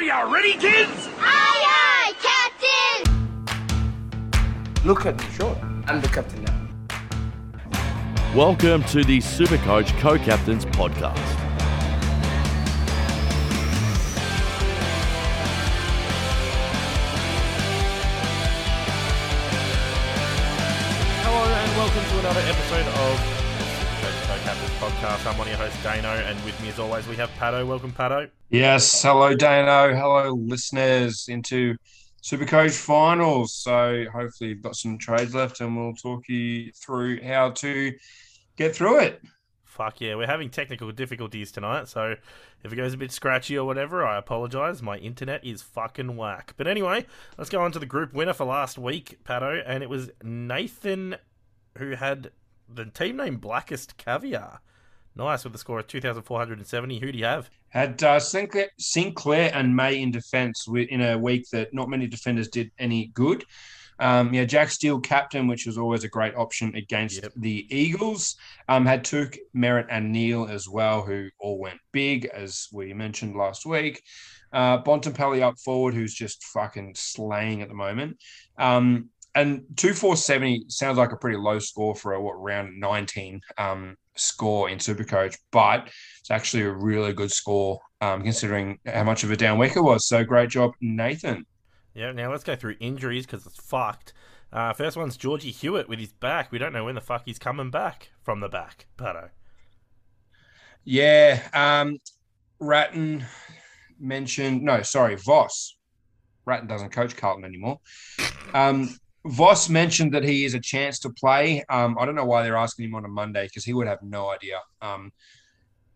Are you ready, kids? Aye, aye, Captain! Look at me, sure. I'm the captain now. Welcome to the Supercoach Co-Captains Podcast. Hello and welcome to another episode of Podcast. I'm one of your hosts, Dano, and with me as always we have Pato. Welcome, Pato. Yes, hello Dano, hello listeners into Supercoach finals. So hopefully you've got some trades left and we'll talk you through how to get through it. Fuck yeah, we're having technical difficulties tonight, so if it goes a bit scratchy or whatever, I apologise. My internet is fucking whack. But anyway, let's go on to the group winner for last week, Pato, and it was Nathan who had the team name Blackest Caviar. Nice with the score of 2,470. Who do you have? Had uh, Sinclair, Sinclair and May in defence in a week that not many defenders did any good. Um, yeah, Jack Steele captain, which was always a great option against Yep. the Eagles. Um, had Touk, Merrett, and Neale as well, who all went big, as we mentioned last week. Uh, Bontempelli up forward, who's just fucking slaying at the moment. Um, and two four seventy sounds like a pretty low score for a what round nineteen um, score in Supercoach, but it's actually a really good score um, considering how much of a down week it was. So great job, Nathan. Yeah, now let's go through injuries because it's fucked. Uh, first one's Georgie Hewett with his back. We don't know when the fuck he's coming back from the back, Pato. Yeah, um, Ratten mentioned no, sorry, Voss. Ratten doesn't coach Carlton anymore. Um, Voss mentioned that he is a chance to play. Um, I don't know why they're asking him on a Monday because he would have no idea. Um,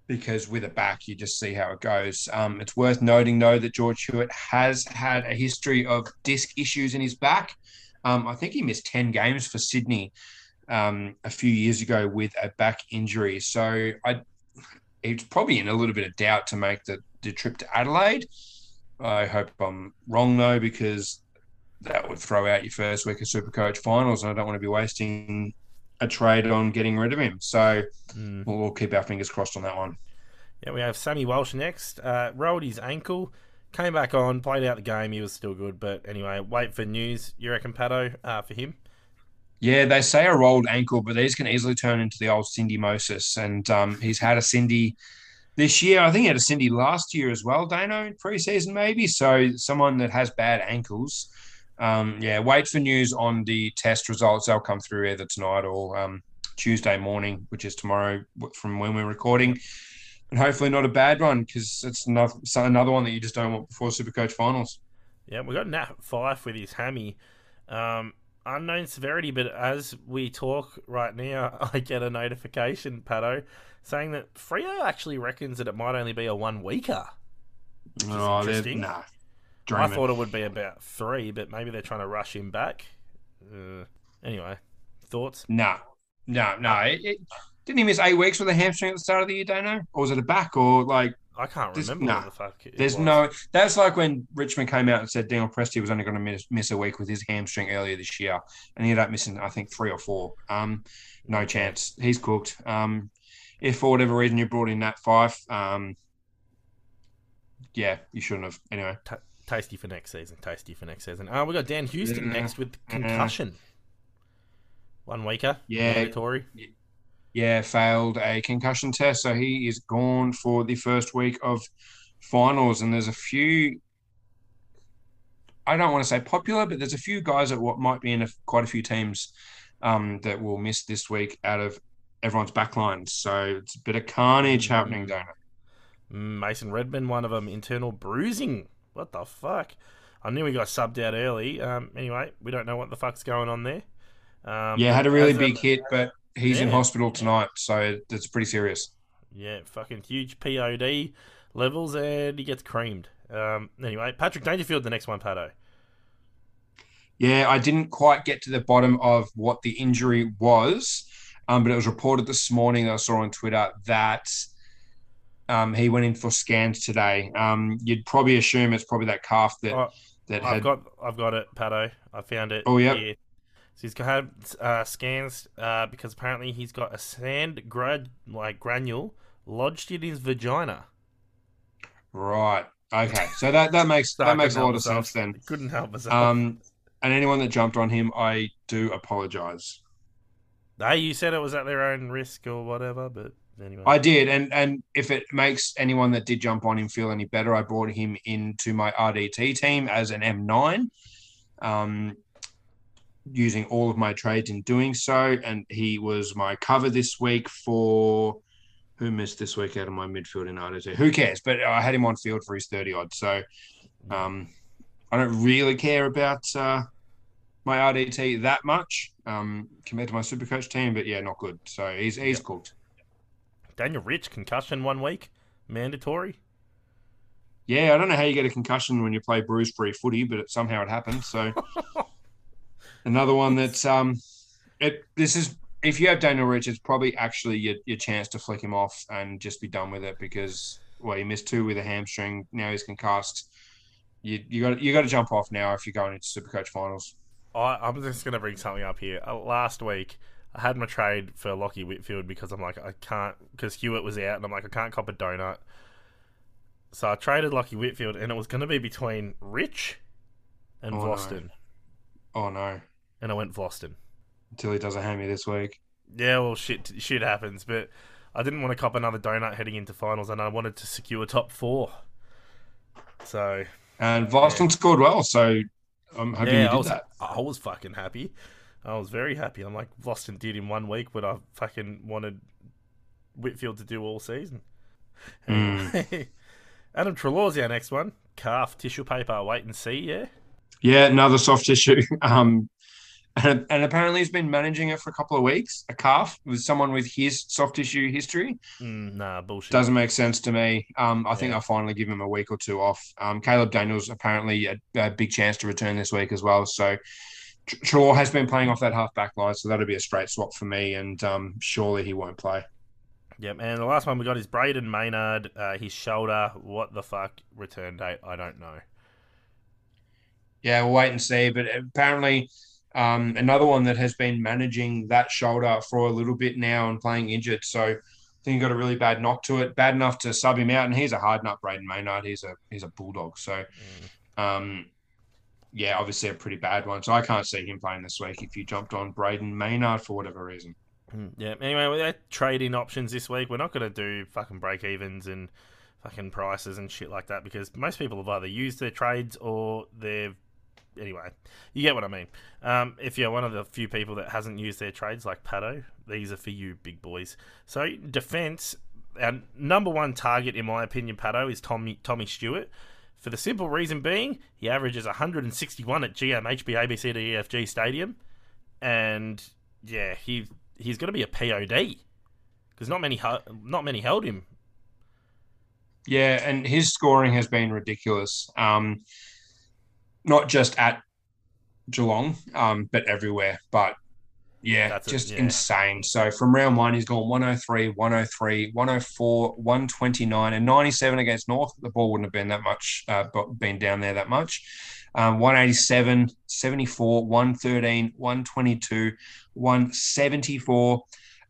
because with a back, you just see how it goes. Um, it's worth noting, though, that George Hewett has had a history of disc issues in his back. Um, I think he missed 10 games for Sydney um, a few years ago with a back injury. So I, he's probably in a little bit of doubt to make the, the trip to Adelaide. I hope I'm wrong, though, because that would throw out your first week of Supercoach finals, and I don't want to be wasting a trade on getting rid of him. So Mm. we'll, we'll keep our fingers crossed on that one. Yeah, we have Sammy Walsh next. Uh, rolled his ankle, came back on, played out the game. He was still good, but anyway, wait for news. You reckon Pato uh, for him? Yeah, they say a rolled ankle, but these can easily turn into the old Cindy Moses. And um, he's had a Cindy this year. I think he had a Cindy last year as well, Dano, in preseason maybe. So someone that has bad ankles. Um, yeah, wait for news on the test results. They'll come through either tonight or um, Tuesday morning, which is tomorrow from when we're recording. And hopefully not a bad one because it's another, another one that you just don't want before Supercoach finals. Yeah, we got Nat Fyfe with his hammy. Um, unknown severity, but as we talk right now, I get a notification, Pato, saying that Freo actually reckons that it might only be a one weeker. Oh, interesting. Nah, I thought it would be about three, but maybe they're trying to rush him back. Uh, anyway, thoughts? No, no, no. It, it- didn't he miss eight weeks with a hamstring at the start of the year, Dano? Or was it a back? Or like, I can't This- remember nah. the fuck. There's was. no. That's like when Richmond came out and said Daniel Presti was only going to miss, miss a week with his hamstring earlier this year, and he ended up missing, I think, three or four. Um, no chance. He's cooked. Um, if for whatever reason you brought in Nat Fyfe, um, yeah, you shouldn't have. Anyway, tasty for next season. Tasty for next season. Uh, we got Dan Houston Yeah. next with concussion. One weeker. Yeah. Mandatory. yeah, failed a concussion test, so he is gone for the first week of finals. And there's a few, I don't want to say popular, but there's a few guys that what might be in a, quite a few teams um, that will miss this week out of everyone's backlines. So it's a bit of carnage happening, don't it? Mason Redman, one of them, internal bruising. What the fuck? I knew we got subbed out early. Um, anyway, we don't know what the fuck's going on there. Um, Yeah, had a really big hit, but he's in hospital tonight, so it's pretty serious. Yeah, fucking huge POD levels, and he gets creamed. Um, anyway, Patrick Dangerfield, the next one, Pato. Yeah, I didn't quite get to the bottom of what the injury was, um, but it was reported this morning I saw on Twitter that um, he went in for scans today. Um, you'd probably assume it's probably that calf that Oh, that I've had. got, I've got it, Pato. I found it. Oh, yeah. So he's got had uh, scans uh, because apparently he's got a sand grad like granule lodged in his vagina. Right. Okay, so that that makes that makes a lot of myself. sense then. Couldn't help myself. Um, and anyone that jumped on him, I do apologize. hey, you said it was at their own risk or whatever, but anyway. I did, and and if it makes anyone that did jump on him feel any better, I brought him into my RDT team as an M9, um, using all of my trades in doing so, and he was my cover this week for who missed this week out of my midfield in RDT. Who cares? But I had him on field for his thirty odd, so um, I don't really care about uh, my RDT that much um, compared to my super coach team, but yeah, not good. So he's he's Yep. cooked. Daniel Rich, concussion one week, mandatory. Yeah, I don't know how you get a concussion when you play bruise-free footy, but it, somehow it happens. So another one that's um, it this is if you have Daniel Rich, it's probably actually your, your chance to flick him off and just be done with it because well, he missed two with a hamstring. Now he's concussed. You you got you got to jump off now if you're going into Supercoach finals. I, I'm just going to bring something up here. Uh, last week, I had my trade for Lockie Whitfield because I'm like, I can't, because Hewett was out, and I'm like, I can't cop a donut. So I traded Lockie Whitfield, and it was going to be between Rich and Oh, no. Oh no, And I went Voston. until he does a hammy this week. Yeah, well, shit, shit happens, but I didn't want to cop another donut heading into finals, and I wanted to secure top four. So And Boston scored well, so I'm happy you did I was, that. I was fucking happy. I was very happy. I'm like, Voston did in one week what I fucking wanted Whitfield to do all season. Mm. Anyway, Adam Treloar's our next one. Calf tissue paper. Wait and see. Yeah. Yeah, another soft tissue. Um, and, and apparently he's been managing it for a couple of weeks. A calf with someone with his soft tissue history Mm, nah, bullshit. doesn't make sense to me. Um, I think I'll finally give him a week or two off. Um, Caleb Daniels apparently a, a big chance to return this week as well. So Tr- Treloar has been playing off that half back line, so that'll be a straight swap for me. And um, surely he won't play. Yep. And the last one we got is Brayden Maynard. Uh, his shoulder. What the fuck? Return date? I don't know. Yeah, we'll wait and see. But apparently, um, another one that has been managing that shoulder for a little bit now and playing injured. So I think he got a really bad knock to it, bad enough to sub him out. And he's a hard nut, Brayden Maynard. He's a he's a bulldog. So, um, yeah, obviously a pretty bad one. So I can't see him playing this week if you jumped on Brayden Maynard for whatever reason. Mm, Yeah. Anyway, with our trade-in options this week, we're not going to do fucking break evens and fucking prices and shit like that because most people have either used their trades or they've. Anyway, you get what I mean. Um, if you're one of the few people that hasn't used their trades, like Pato, these are for you, big boys. So defense, our number one target, in my opinion, Pato, is Tommy Tommy Stewart. For the simple reason being, he averages 161 at GM HB ABCD EFG Stadium, and yeah, he he's going to be a POD because not many not many held him. Yeah, and his scoring has been ridiculous. Um, not just at Geelong, um, but everywhere. But yeah, That's it, just yeah. insane. So from round one, he's gone 103, 103, 104, 129, and 97 against North. The ball wouldn't have been that much, uh, been down there that much. Um, 187, 74, 113, 122, 174,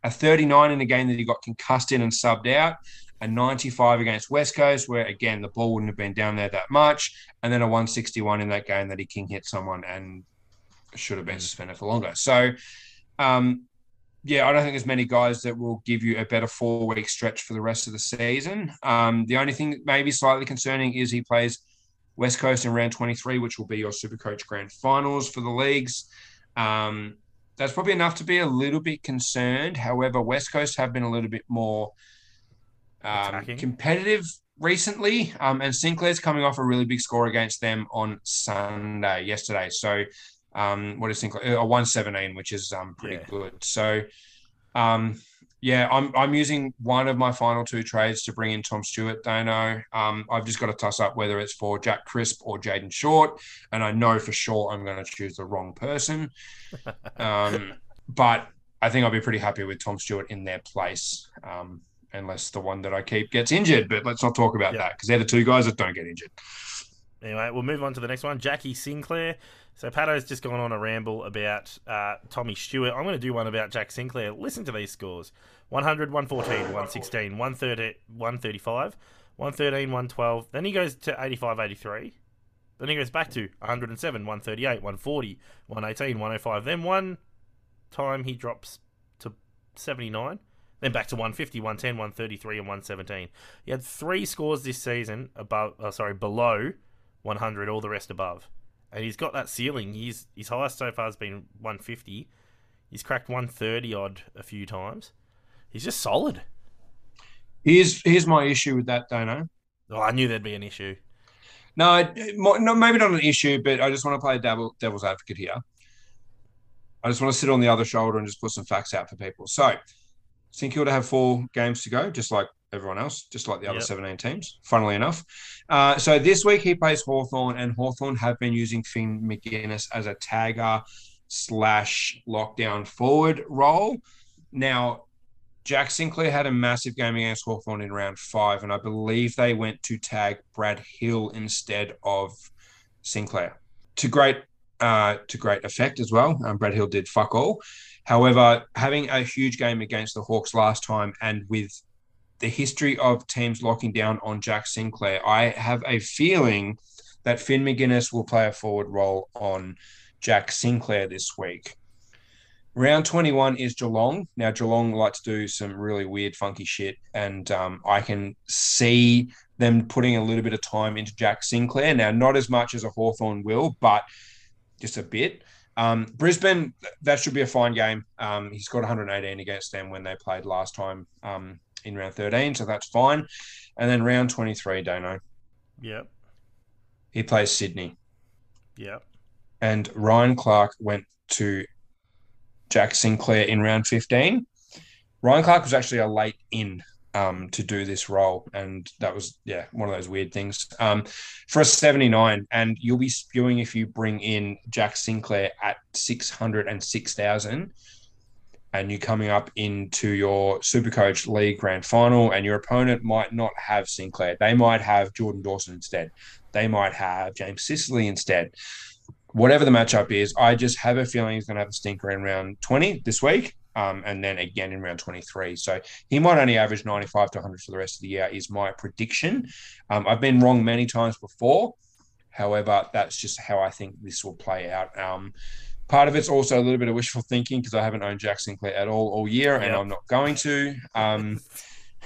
a 39 in a game that he got concussed in and subbed out a 95 against West Coast, where again the ball wouldn't have been down there that much, and then a 161 in that game that he king hit someone and should have been suspended for longer. So, um, yeah, I don't think there's many guys that will give you a better four week stretch for the rest of the season. Um, the only thing that may be slightly concerning is he plays West Coast in round 23, which will be your Supercoach Grand Finals for the leagues. Um, that's probably enough to be a little bit concerned. However, West Coast have been a little bit more um, competitive recently, um, and Sinclair's coming off a really big score against them on Sunday yesterday. So, um, what is Sinclair? A one seventeen, which is um, pretty Yeah. good. So, um, yeah, I'm I'm using one of my final two trades to bring in Tom Stewart. Dano, um, I've just got to toss up whether it's for Jack Crisp or Jayden Short, and I know for sure I'm going to choose the wrong person. Um, but I think I'll be pretty happy with Tom Stewart in their place, um, unless the one that I keep gets injured. But let's not talk about that because they're the two guys that don't get injured. Anyway, we'll move on to the next one. Jackie Sinclair. So Pato's just gone on a ramble about uh, Tommy Stewart. I'm going to do one about Jack Sinclair. Listen to these scores 100, 114, 116, 130, 135, 113, 112. Then he goes to 85, 83. Then he goes back to 107, 138, 140, 118, 105. Then one time he drops to 79. Then back to 150, 110, 133, and 117. He had three scores this season above, uh, sorry, below 100, all the rest above. And he's got that ceiling. He's his highest so far has been 150. He's cracked 130 odd a few times. He's just solid. Here's here's my issue with that, Dono. Oh, I knew there'd be an issue. No, no, maybe not an issue, but I just want to play devil, devil's advocate here. I just want to sit on the other shoulder and just put some facts out for people. So, St Kilda have four games to go, just like everyone else, just like the other Yep. 17 teams, funnily enough. Uh, so, this week he plays Hawthorn, and Hawthorn have been using Finn Maginness as a tagger slash lockdown forward role. Now, Jack Sinclair had a massive game against Hawthorn in round five, and I believe they went to tag Brad Hill instead of Sinclair. To great uh, to great effect as well. Um, Brad Hill did fuck all. However, having a huge game against the Hawks last time and with the history of teams locking down on Jack Sinclair, I have a feeling that Finn Maginness will play a forward role on Jack Sinclair this week. Round 21 is Geelong. Now, Geelong like to do some really weird, funky shit, and um, I can see them putting a little bit of time into Jack Sinclair. Now, not as much as a Hawthorn will, but just a bit. Um, Brisbane, that should be a fine game. Um, he's got 118 against them when they played last time um, in round 13, so that's fine. And then round 23, Dano, Yep. he plays Sydney. Yep. and Ryan Clarke went to Jack Sinclair in round 15. Ryan Clarke was actually a late in um, to do this role, and that was yeah one of those weird things um, for a 79. And you'll be spewing if you bring in Jack Sinclair at 606,000. And you're coming up into your Supercoach League Grand Final, and your opponent might not have Sinclair. They might have Jordan Dawson instead. They might have James Sicily instead whatever the matchup is, I just have a feeling he's going to have a stinker in round 20 this week. Um, and then again in round 23. So he might only average 95 to 100 for the rest of the year, is my prediction. Um, I've been wrong many times before. However, that's just how I think this will play out. Um, part of it's also a little bit of wishful thinking because I haven't owned Jack Sinclair at all all year, and Yep. I'm not going to. Um,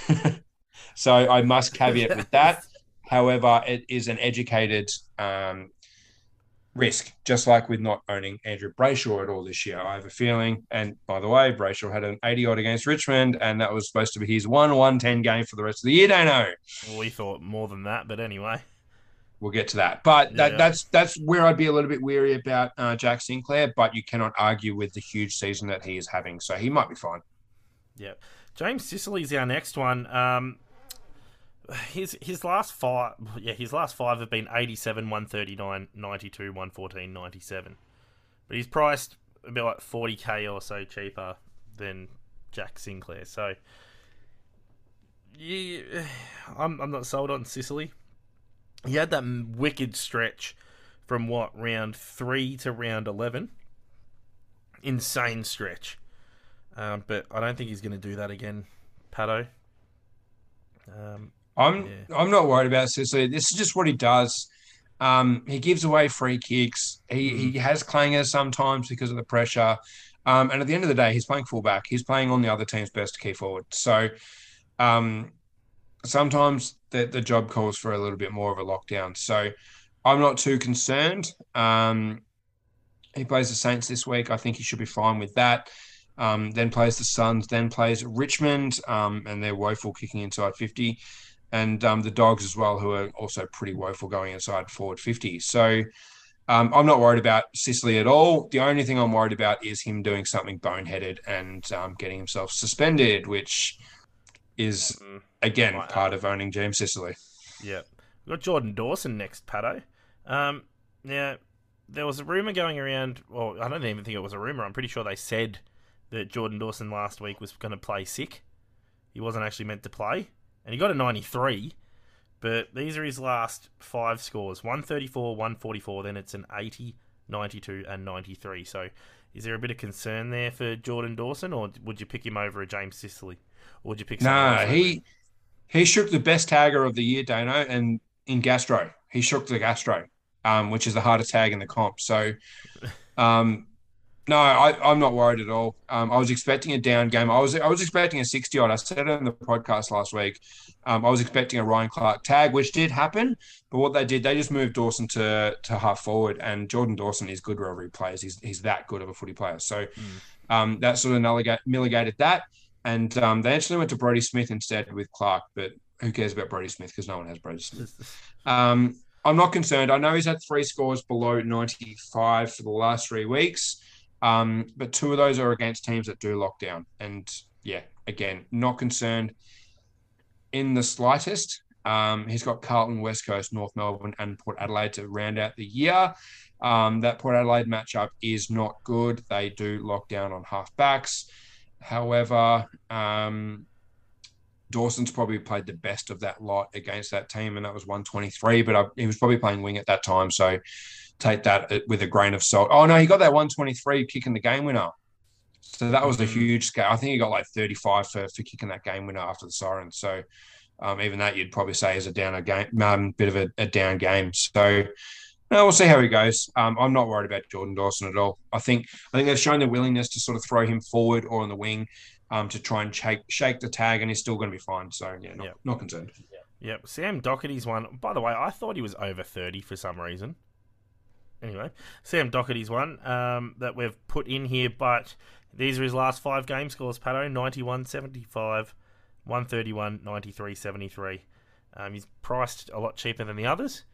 so I must caveat with that. However, it is an educated um, risk, just like with not owning Andrew Brayshaw at all this year. I have a feeling, and by the way, Brayshaw had an 80 odd against Richmond, and that was supposed to be his 1 1 10 game for the rest of the year. Don't know. We thought more than that, but anyway. We'll get to that. But that, Yeah. that's that's where I'd be a little bit weary about uh, Jack Sinclair, but you cannot argue with the huge season that he is having. So he might be fine. Yep. James Sicily's our next one. Um, his his last five, yeah, his last five have been 87, 139, 92, 114, 97. But he's priced about like 40k or so cheaper than Jack Sinclair. So, yeah, I'm, I'm not sold on Sicily. He had that wicked stretch from what, round 3 to round 11. Insane stretch. Um, but I don't think he's going to do that again, Pato. Um, I'm Yeah. I'm not worried about Sicily. This is just what he does. Um, he gives away free kicks. He he has clangers sometimes because of the pressure. Um, and at the end of the day, he's playing fullback. He's playing on the other team's best key forward. So um, sometimes the, the job calls for a little bit more of a lockdown. So I'm not too concerned. Um, he plays the Saints this week. I think he should be fine with that. Um, then plays the Suns, then plays Richmond, um, and they're woeful kicking inside 50 and um, the dogs as well, who are also pretty woeful going inside forward 50. So um, I'm not worried about Sicily at all. The only thing I'm worried about is him doing something boneheaded and um, getting himself suspended, which is, mm, again, part of owning James Sicily. yeah. We've got Jordan Dawson next, Pato. Um, now, there was a rumor going around. Well, I don't even think it was a rumor. I'm pretty sure they said that Jordan Dawson last week was going to play sick. He wasn't actually meant to play, and he got a 93. But these are his last five scores 134, 144, then it's an 80, 92, and 93. So is there a bit of concern there for Jordan Dawson, or would you pick him over a James Sicily? Or would you pick someone Nah, he? He shook the best tagger of the year, Dano, and in Gastro. He shook the Gastro, um, which is the hardest tag in the comp. So, um, no, I, am not worried at all. Um, I was expecting a down game. I was I was expecting a 60 odd. I said it in the podcast last week. Um, I was expecting a Ryan Clarke tag, which did happen. But what they did, they just moved Dawson to to half forward, and Jordan Dawson is good wherever he plays. He's he's that good of a footy player. So mm. um, that sort of mitigated that. And um, they actually went to Brodie Smith instead with Clarke, but who cares about Brodie Smith because no one has Brodie Smith. Um, I'm not concerned. I know he's had three scores below 95 for the last three weeks, um, but two of those are against teams that do lockdown. And yeah, again, not concerned in the slightest. Um, he's got Carlton, West Coast, North Melbourne, and Port Adelaide to round out the year. Um, that Port Adelaide matchup is not good. They do lock down on half backs. However, um, Dawson's probably played the best of that lot against that team, and that was 123. But I, he was probably playing wing at that time, so take that with a grain of salt. Oh no, he got that 123 kicking the game winner. So that was a mm. huge scale. I think he got like 35 for, for kicking that game winner after the siren. So um, even that you'd probably say is a down a game, um, bit of a, a, down game. So no, we'll see how he goes. Um, I'm not worried about Jordan Dawson at all. I think I think they've shown the willingness to sort of throw him forward or on the wing um, to try and shake shake the tag, and he's still going to be fine. So yeah, not, yep. not concerned. Yep. Sam Docherty's one. By the way, I thought he was over 30 for some reason. Anyway, Sam Docherty's one um, that we've put in here, but these are his last five game scores, Pato 91 75, 131, 93, 73. Um, he's priced a lot cheaper than the others.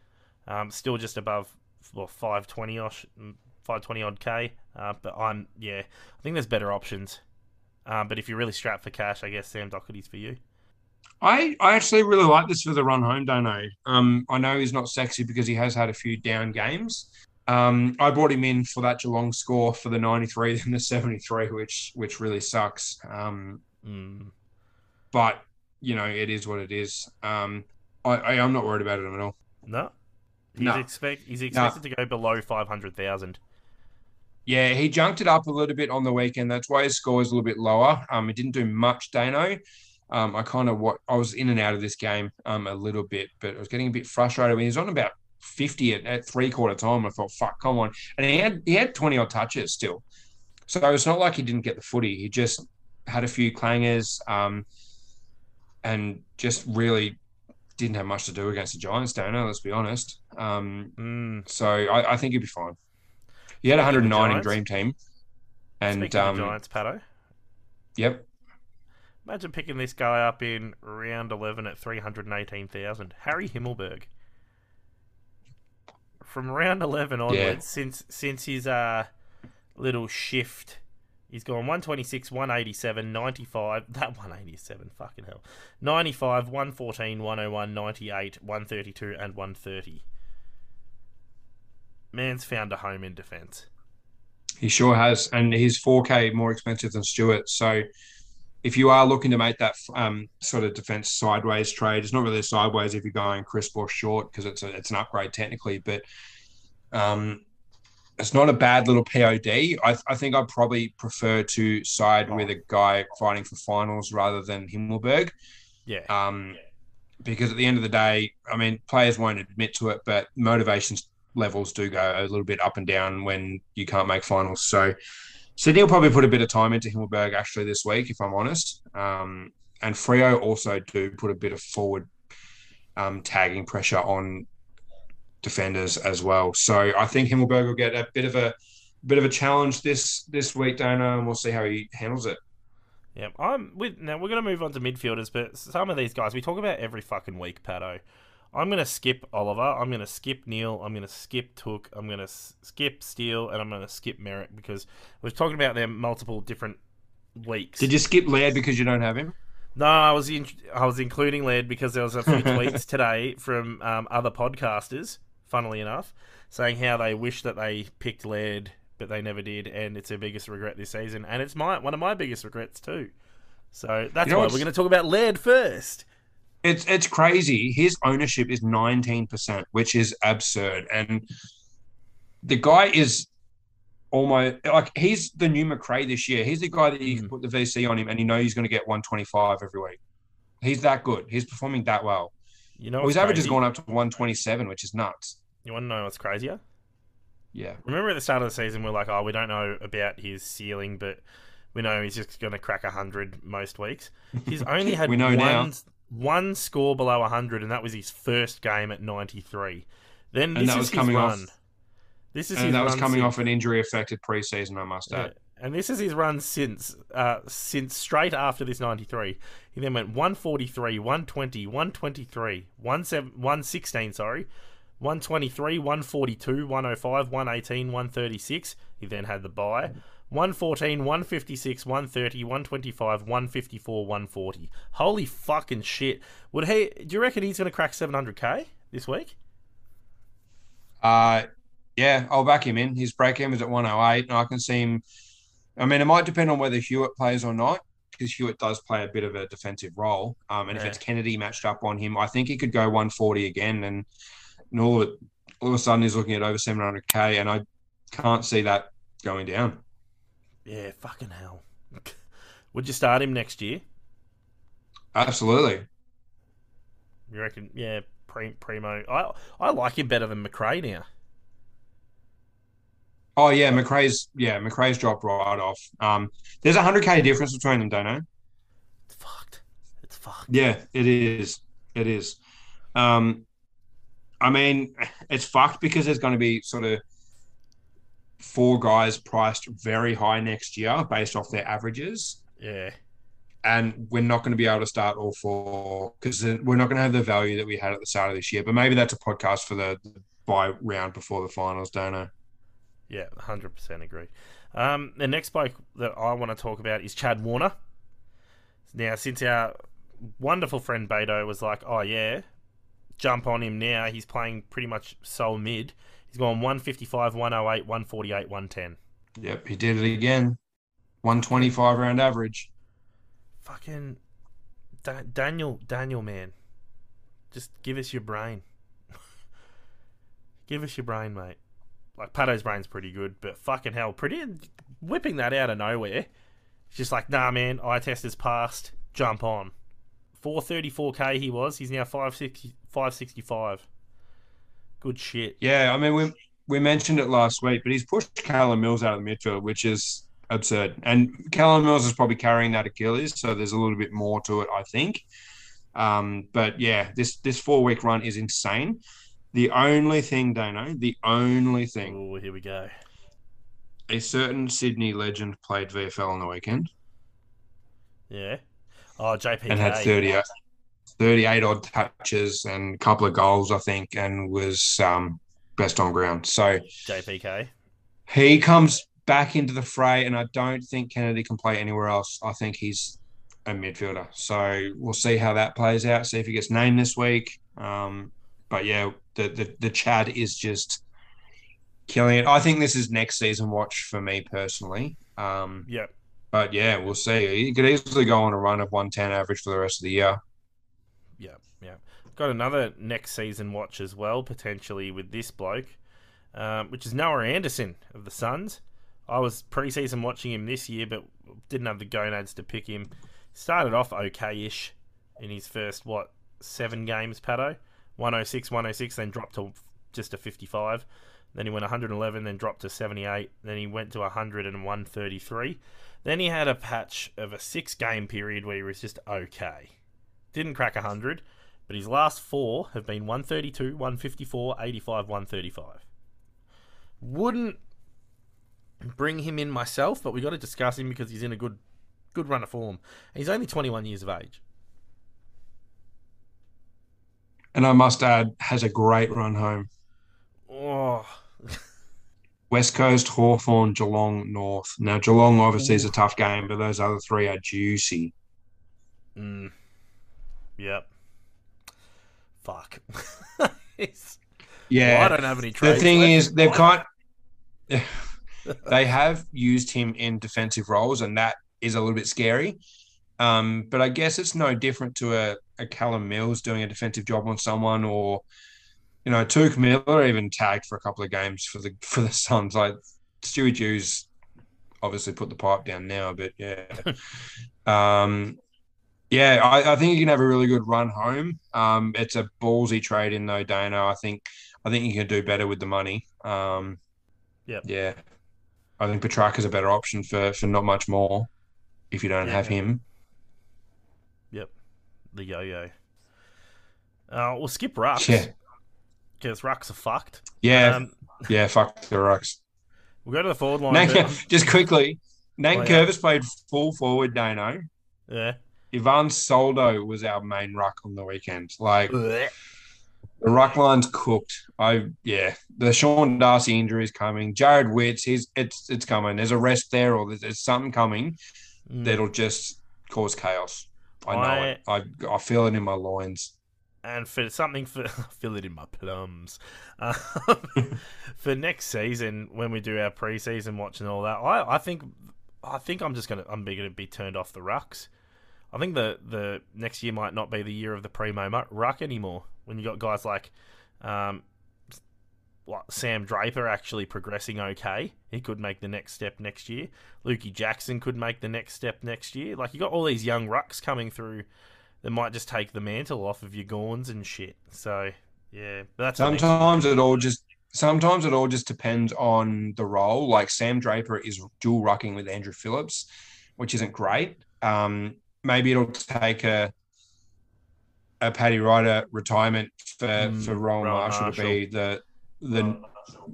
Um, still just above well, 520 odd, 520 odd K. Uh, but I'm, yeah, I think there's better options. Um, but if you're really strapped for cash, I guess Sam Docherty's for you. I, I actually really like this for the run home, don't I? Um, I know he's not sexy because he has had a few down games. Um, I brought him in for that Geelong score for the 93 and the 73, which which really sucks. Um, mm. But, you know, it is what it is. Um, I, I, am not worried about it at all. No. He's, no. Expect, he's expected no. to go below 500,000. Yeah, he junked it up a little bit on the weekend. That's why his score is a little bit lower. Um, he didn't do much, Dano. Um, I kind of what I was in and out of this game um a little bit, but I was getting a bit frustrated. When he was on about 50 at, at three quarter time. I thought, fuck, come on. And he had he had 20 odd touches still. So it's not like he didn't get the footy. He just had a few clangers um, and just really didn't have much to do against the Giants, Dana, let's be honest. Um, mm. So I, I, think he'd be fine. He had 109 in Dream Team. And um, Giants, Pato. Yep. Imagine picking this guy up in round 11 at 318,000. Harry Himmelberg from round eleven onwards, yeah. since since his uh little shift, he's gone 126, 187, 95. That 187, fucking hell. 95, 114, 101, 98, 132, and 130. Man's found a home in defence. He sure has, and he's 4K more expensive than Stewart. So, if you are looking to make that um, sort of defense sideways trade, it's not really a sideways if you're going crisp or short because it's a, it's an upgrade technically, but um, it's not a bad little POD. I, I think I'd probably prefer to side with a guy fighting for finals rather than Himmelberg. Yeah. Um, because at the end of the day, I mean, players won't admit to it, but motivations levels do go a little bit up and down when you can't make finals. So Sydney will probably put a bit of time into Himmelberg actually this week, if I'm honest. Um, and Freo also do put a bit of forward um, tagging pressure on defenders as well. So I think Himmelberg will get a bit of a bit of a challenge this this week, Dana, and we'll see how he handles it. Yeah, I'm with now. We're going to move on to midfielders, but some of these guys we talk about every fucking week, Pato. I'm going to skip Oliver. I'm going to skip Neale. I'm going to skip Touk. I'm going to s- skip Steele, and I'm going to skip Merrett because we're talking about them multiple different weeks. Did you skip Laird because you don't have him? No, I was in, I was including Laird because there was a few tweets today from um, other podcasters, funnily enough, saying how they wish that they picked Laird, but they never did, and it's their biggest regret this season, and it's my one of my biggest regrets too. So that's you know why we're going to talk about Laird first. It's it's crazy. His ownership is 19%, which is absurd. And the guy is almost like he's the new Macrae this year. He's the guy that you can mm. put the VC on him and you know he's going to get 125 every week. He's that good. He's performing that well. You know, Well, his average has gone up to 127, which is nuts. You want to know what's crazier? Yeah. Remember at the start of the season, we're like, oh, we don't know about his ceiling, but we know he's just going to crack 100 most weeks. He's only had We know one, now. one score below 100, and that was his first game at 93. Then And that is was his coming run. off- This is his And that was coming since- off an injury affected preseason, I must Yeah. add. And this is his run since uh, since straight after this 93. He then went 143, 120, 123, 116, sorry, 123, 142, 105, 118, 136. He then had the buy. 114, 156, 130, 125, 154, 140. Holy fucking shit. Would he do you reckon he's going to crack 700k this week? Uh, yeah, I'll back him in. His break even is at 108, and I can see him. I mean, it might depend on whether Hewett plays or not, because Hewett does play a bit of a defensive role. Um, and if it's Kennedy matched up on him, I think he could go 140 again, and, and all of it, all of a sudden he's looking at over 700k, and I can't see that going down. Yeah, fucking hell. Would you start him next year? Absolutely. You reckon? Yeah, primo. I I like him better than Macrae now. Oh yeah, Macrae's yeah, Macrae's dropped right off. Um, there's a 100k difference between them, don't know. It's fucked. It's fucked. Yeah, it is. It is. Um, I mean, it's fucked because there's going to be sort of four guys priced very high next year based off their averages, Yeah, and we're not going to be able to start all four because we're not going to have the value that we had at the start of this year. But maybe that's a podcast for the bye round before the finals, don't know. yeah, hundred percent agree. Um, the next bloke that I want to talk about is Chad Warner. Now, since our wonderful friend Beto was like, "Oh yeah, jump on him now," he's playing pretty much sole mid. He's gone 155, 108, 148, 110. Yep, he did it again. 125 round average. Fucking da- Daniel, Daniel, man, just give us your brain. give us your brain, mate. Like Pato's brain's pretty good, but fucking hell, pretty whipping that out of nowhere. It's just like, nah, man. Eye test is passed. Jump on. 434k he was. He's now 560, 565. Good shit. Yeah, I mean we we mentioned it last week, but he's pushed Callum Mills out of the midfield, which is absurd. And Callum Mills is probably carrying that Achilles, so there's a little bit more to it, I think. Um, but yeah, this this four week run is insane. The only thing, Dano, the only thing, Oh, here we go. a certain Sydney legend played VFL on the weekend Yeah. Oh, JPK. and had 30, 38 odd touches and a couple of goals, I think, and was um, best on ground. So JPK. He comes back into the fray, and I don't think Kennedy can play anywhere else. I think he's a midfielder. So we'll see how that plays out. See if he gets named this week. Um, but yeah, the, the the Chad is just killing it. I think this is next season watch for me personally. Um, Yep. but yeah, we'll see. He could easily go on a run of 110 average for the rest of the year. Yeah, yeah. Got another next season watch as well, potentially with this bloke, um, which is Noah Anderson of the Suns. I was preseason watching him this year, but didn't have the gonads to pick him. Started off okay-ish in his first what seven games, Pato, 106, 106, then dropped to just a 55. Then he went 111, then dropped to 78. Then he went to 100 and 133. Then he had a patch of a six-game period where he was just okay didn't crack 100, but his last four have been 132, 154, 85, 135. Wouldn't bring him in myself, but we got to discuss him because he's in a good good run of form. And he's only 21 years of age. And I must add, has a great run home. Oh, West Coast, Hawthorn, Geelong, North. Now, Geelong obviously is a tough game, but those other three are juicy. mm. Yep. Fuck. Yeah. Well, I don't have any the thing left. is, they've kind they have used him in defensive roles, and that is a little bit scary. Um, but I guess it's no different to a, a Callum Mills doing a defensive job on someone, or you know, Touk Miller even tagged for a couple of games for the for the Suns. Like Stewie Hughes obviously put the pipe down now, but yeah. um, Yeah, I, I think you can have a really good run home. Um, it's a ballsy trade in though, Dana. I think I think you can do better with the money. Um, Yep. Yeah, I think Petrarca's a better option for for not much more if you don't Yeah. have him. Yep, the yo-yo. Uh, we'll skip rucks Yeah, because rucks are fucked. yeah, Um, yeah. Fuck the rocks. we'll go to the forward line. Nank, just quickly, Oh, yeah. Curvis played full forward. Dano. yeah. Ivan Soldo was our main ruck on the weekend. Like the ruck line's cooked. I yeah, the Sean Darcy injury is coming. Jarrod Witts, he's it's it's coming. There's a rest there, or there's, there's something coming Mm. that'll just cause chaos. I know it. I I feel it in my loins. and for something for fill it in my plums um, for next season when we do our preseason watch and all that I, I think I think I'm just gonna I'm gonna be turned off the rucks I think the the next year might not be the year of the primo ruck anymore when you got guys like um what Sam Draper actually progressing okay he could make the next step next year Lukey Jackson could make the next step next year like you got all these young rucks coming through that might just take the mantle off of your Gawns and shit. So yeah, that's Sometimes it all just sometimes it all just depends on the role. Like Sam Draper is dual rucking with Andrew Phillips, which isn't great. Um, maybe it'll take a a Paddy Ryder retirement for Mm, for Rowan Rowan Marshall, to be the the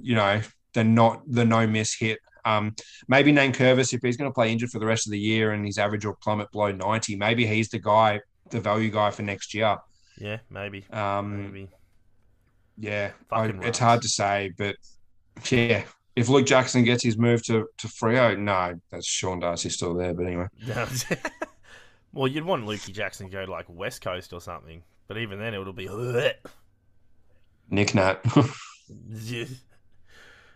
you know the not the no miss hit. Um, maybe Nankervis, if he's going to play injured for the rest of the year and his average will plummet below ninety, maybe he's the guy, the value guy for next year. yeah, maybe, Um, maybe. yeah, I, it's hard to say, but yeah, if Luke Jackson gets his move to to Freo, no, that's Sean Darcy still there. But anyway, well, you'd want Lukey Jackson to go to like West Coast or something, but even then it'll be. Nick Nat.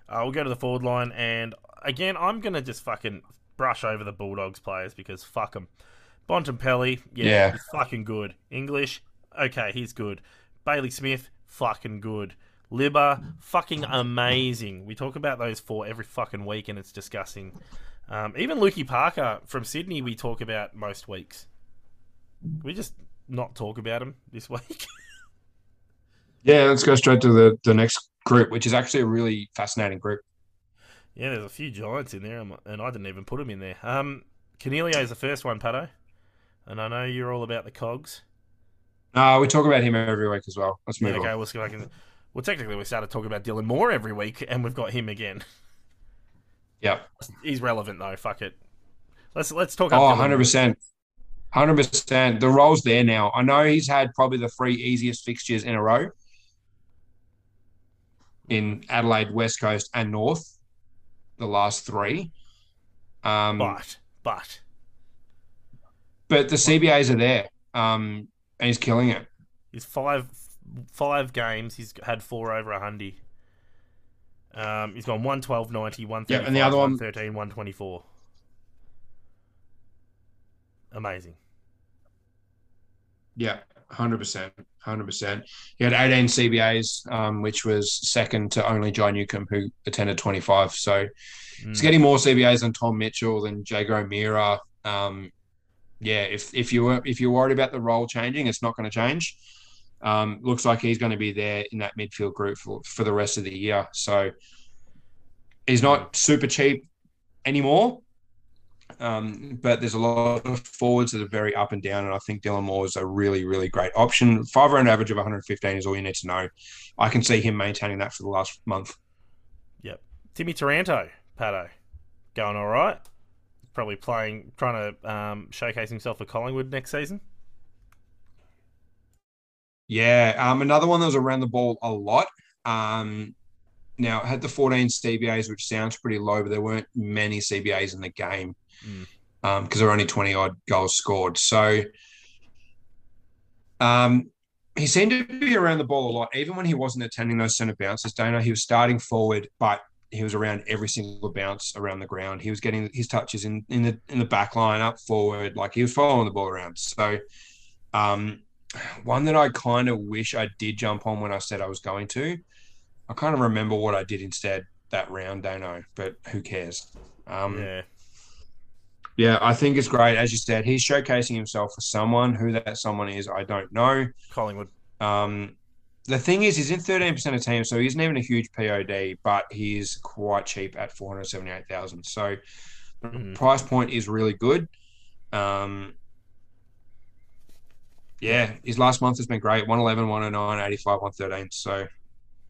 Uh, we'll go to the forward line, and again, I'm gonna just fucking brush over the Bulldogs players because fuck them. Bontempelli, yeah, Yeah. he's fucking good. English, okay, he's good. Bailey Smith, fucking good. Libba, fucking amazing. We talk about those four every fucking week, and it's disgusting. Um, even Lukey Parker from Sydney, we talk about most weeks. We just not talk about him this week. yeah, let's go straight to the the next group, which is actually a really fascinating group. Yeah, there's a few giants in there, and I didn't even put them in there. Um, Coniglio is the first one, Pato, and I know you're all about the cogs. No, we talk about him every week as well. Let's Yeah, move okay, on. let's go back and. Well, technically, we started talking about Dylan Moore every week, and we've got him again. Yeah. He's relevant though. Fuck it. Let's let's talk. Oh, 100 Moore. percent. Hundred percent. The role's there now. I know he's had probably the three easiest fixtures in a row in Adelaide, West Coast, and North. The last three. Um, But but but the CBAs are there, um, and he's killing it. he's five five games. He's had four over a hundred. Um, he's gone 112, 90, 135, Yeah, and the other one- 113, 124. Amazing. Yeah, hundred percent, hundred percent. He had eighteen CBAs, um, which was second to only Jai Newcombe, who attended twenty five. So he's Mm. getting more CBAs than Tom Mitchell, than Jaeger O'Meara. Um, yeah, if if you were if you're worried about the role changing, it's not going to change. Um, looks like he's going to be there in that midfield group for, for the rest of the year. So he's not super cheap anymore. Um, but there's a lot of forwards that are very up and down, and I think Dylan Moore is a really, really great option. Five round average of 115 is all you need to know. I can see him maintaining that for the last month. Yep. Timmy Taranto, Pato, going all right. Probably playing, trying to um, showcase himself for Collingwood next season. Yeah, um, another one that was around the ball a lot. Um, now it had the 14 CBAs, which sounds pretty low, but there weren't many CBAs in the game Mm. because there were only 20 odd goals scored. So um, he seemed to be around the ball a lot, even when he wasn't attending those centre bounces. Dana, he was starting forward, but he was around every single bounce around the ground. He was getting his touches in in the in the back line, up forward, like he was following the ball around. So um, one that I kind of wish I did jump on when I said I was going to. I kind of remember what I did instead that round, don't know, but who cares? Um, yeah, Yeah, I think it's great. As you said, he's showcasing himself for someone. Who that someone is, I don't know. Collingwood. Um, the thing is, he's in 13% of teams, so he isn't even a huge POD, but he's quite cheap at 478,000. So the Mhm. price point is really good. Um, yeah, his last month has been great 111, 109, 85, 113. So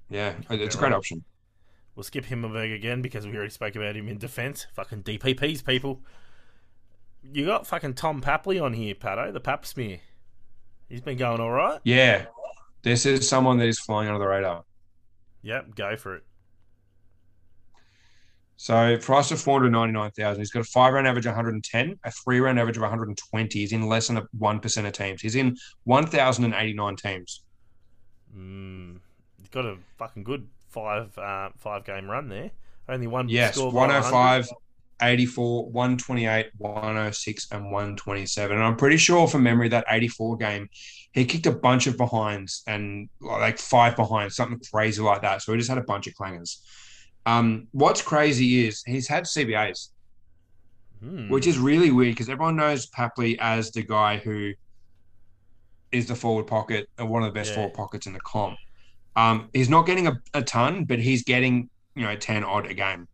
yeah, it's a great option. We'll skip Himmelberg again because we already spoke about him in defence. Fucking DPPs, people. You got fucking Tom Papley on here, Pato, the Pap smear. He's been going all right. Yeah, this is someone that is flying under the radar. Yep, go for it. So price of 499,000. He's got a five round average of 110, a three round average of 120. He's in less than a 1% of teams. He's in 1,089 teams. Mm, he's got a fucking good five uh, five game run there. Only one Yes, score by 105, 84, 128, 106, and 127. And I'm pretty sure from memory that 84 game, he kicked a bunch of behinds and like five behinds, something crazy like that. So he just had a bunch of clangers. Um, what's crazy is he's had CBAs. 100. which is really weird because everyone knows Papley as the guy who is the forward pocket and one of the best Yeah. forward pockets in the comp. Um, he's not getting a, a ton, but he's getting you know ten odd a game,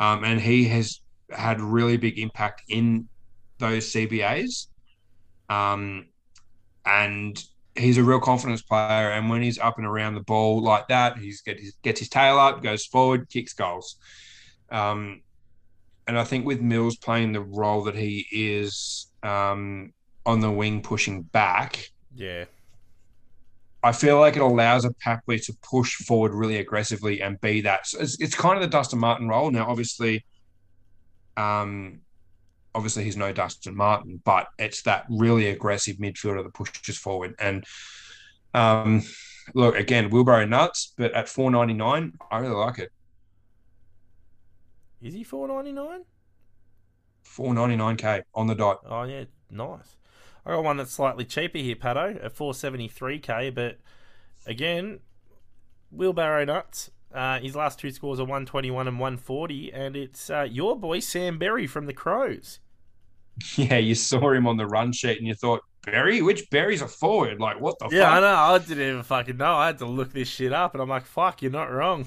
um, and he has had really big impact in those CBAs. Um, and he's a real confidence player, and when he's up and around the ball like that, he's get his, gets his tail up, goes forward, kicks goals. Um, and I think with Mills playing the role that he is um, on the wing, pushing back, yeah, I feel like it allows a Papley to push forward really aggressively and be that. So it's, it's kind of the Dustin Martin role. Now, obviously, um, obviously he's no Dustin Martin, but it's that really aggressive midfielder that pushes forward. And um, look, again, Wheelbarrow nuts, but at four ninety nine, I really like it. is he four ninety nine? Four ninety nine k on the dot. Oh yeah, nice. I got one that's slightly cheaper here, Pato, at four seventy three k. But again, wheelbarrow nuts. Uh, his last two scores are one twenty one and one forty, and it's uh, your boy Sam Berry from the Crows. Yeah, you saw him on the run sheet and you thought, Berry? Which Berry's a forward? Like, what the fuck? Yeah, I know. I didn't even fucking know. I had to look this shit up, and I'm like, fuck, you're not wrong.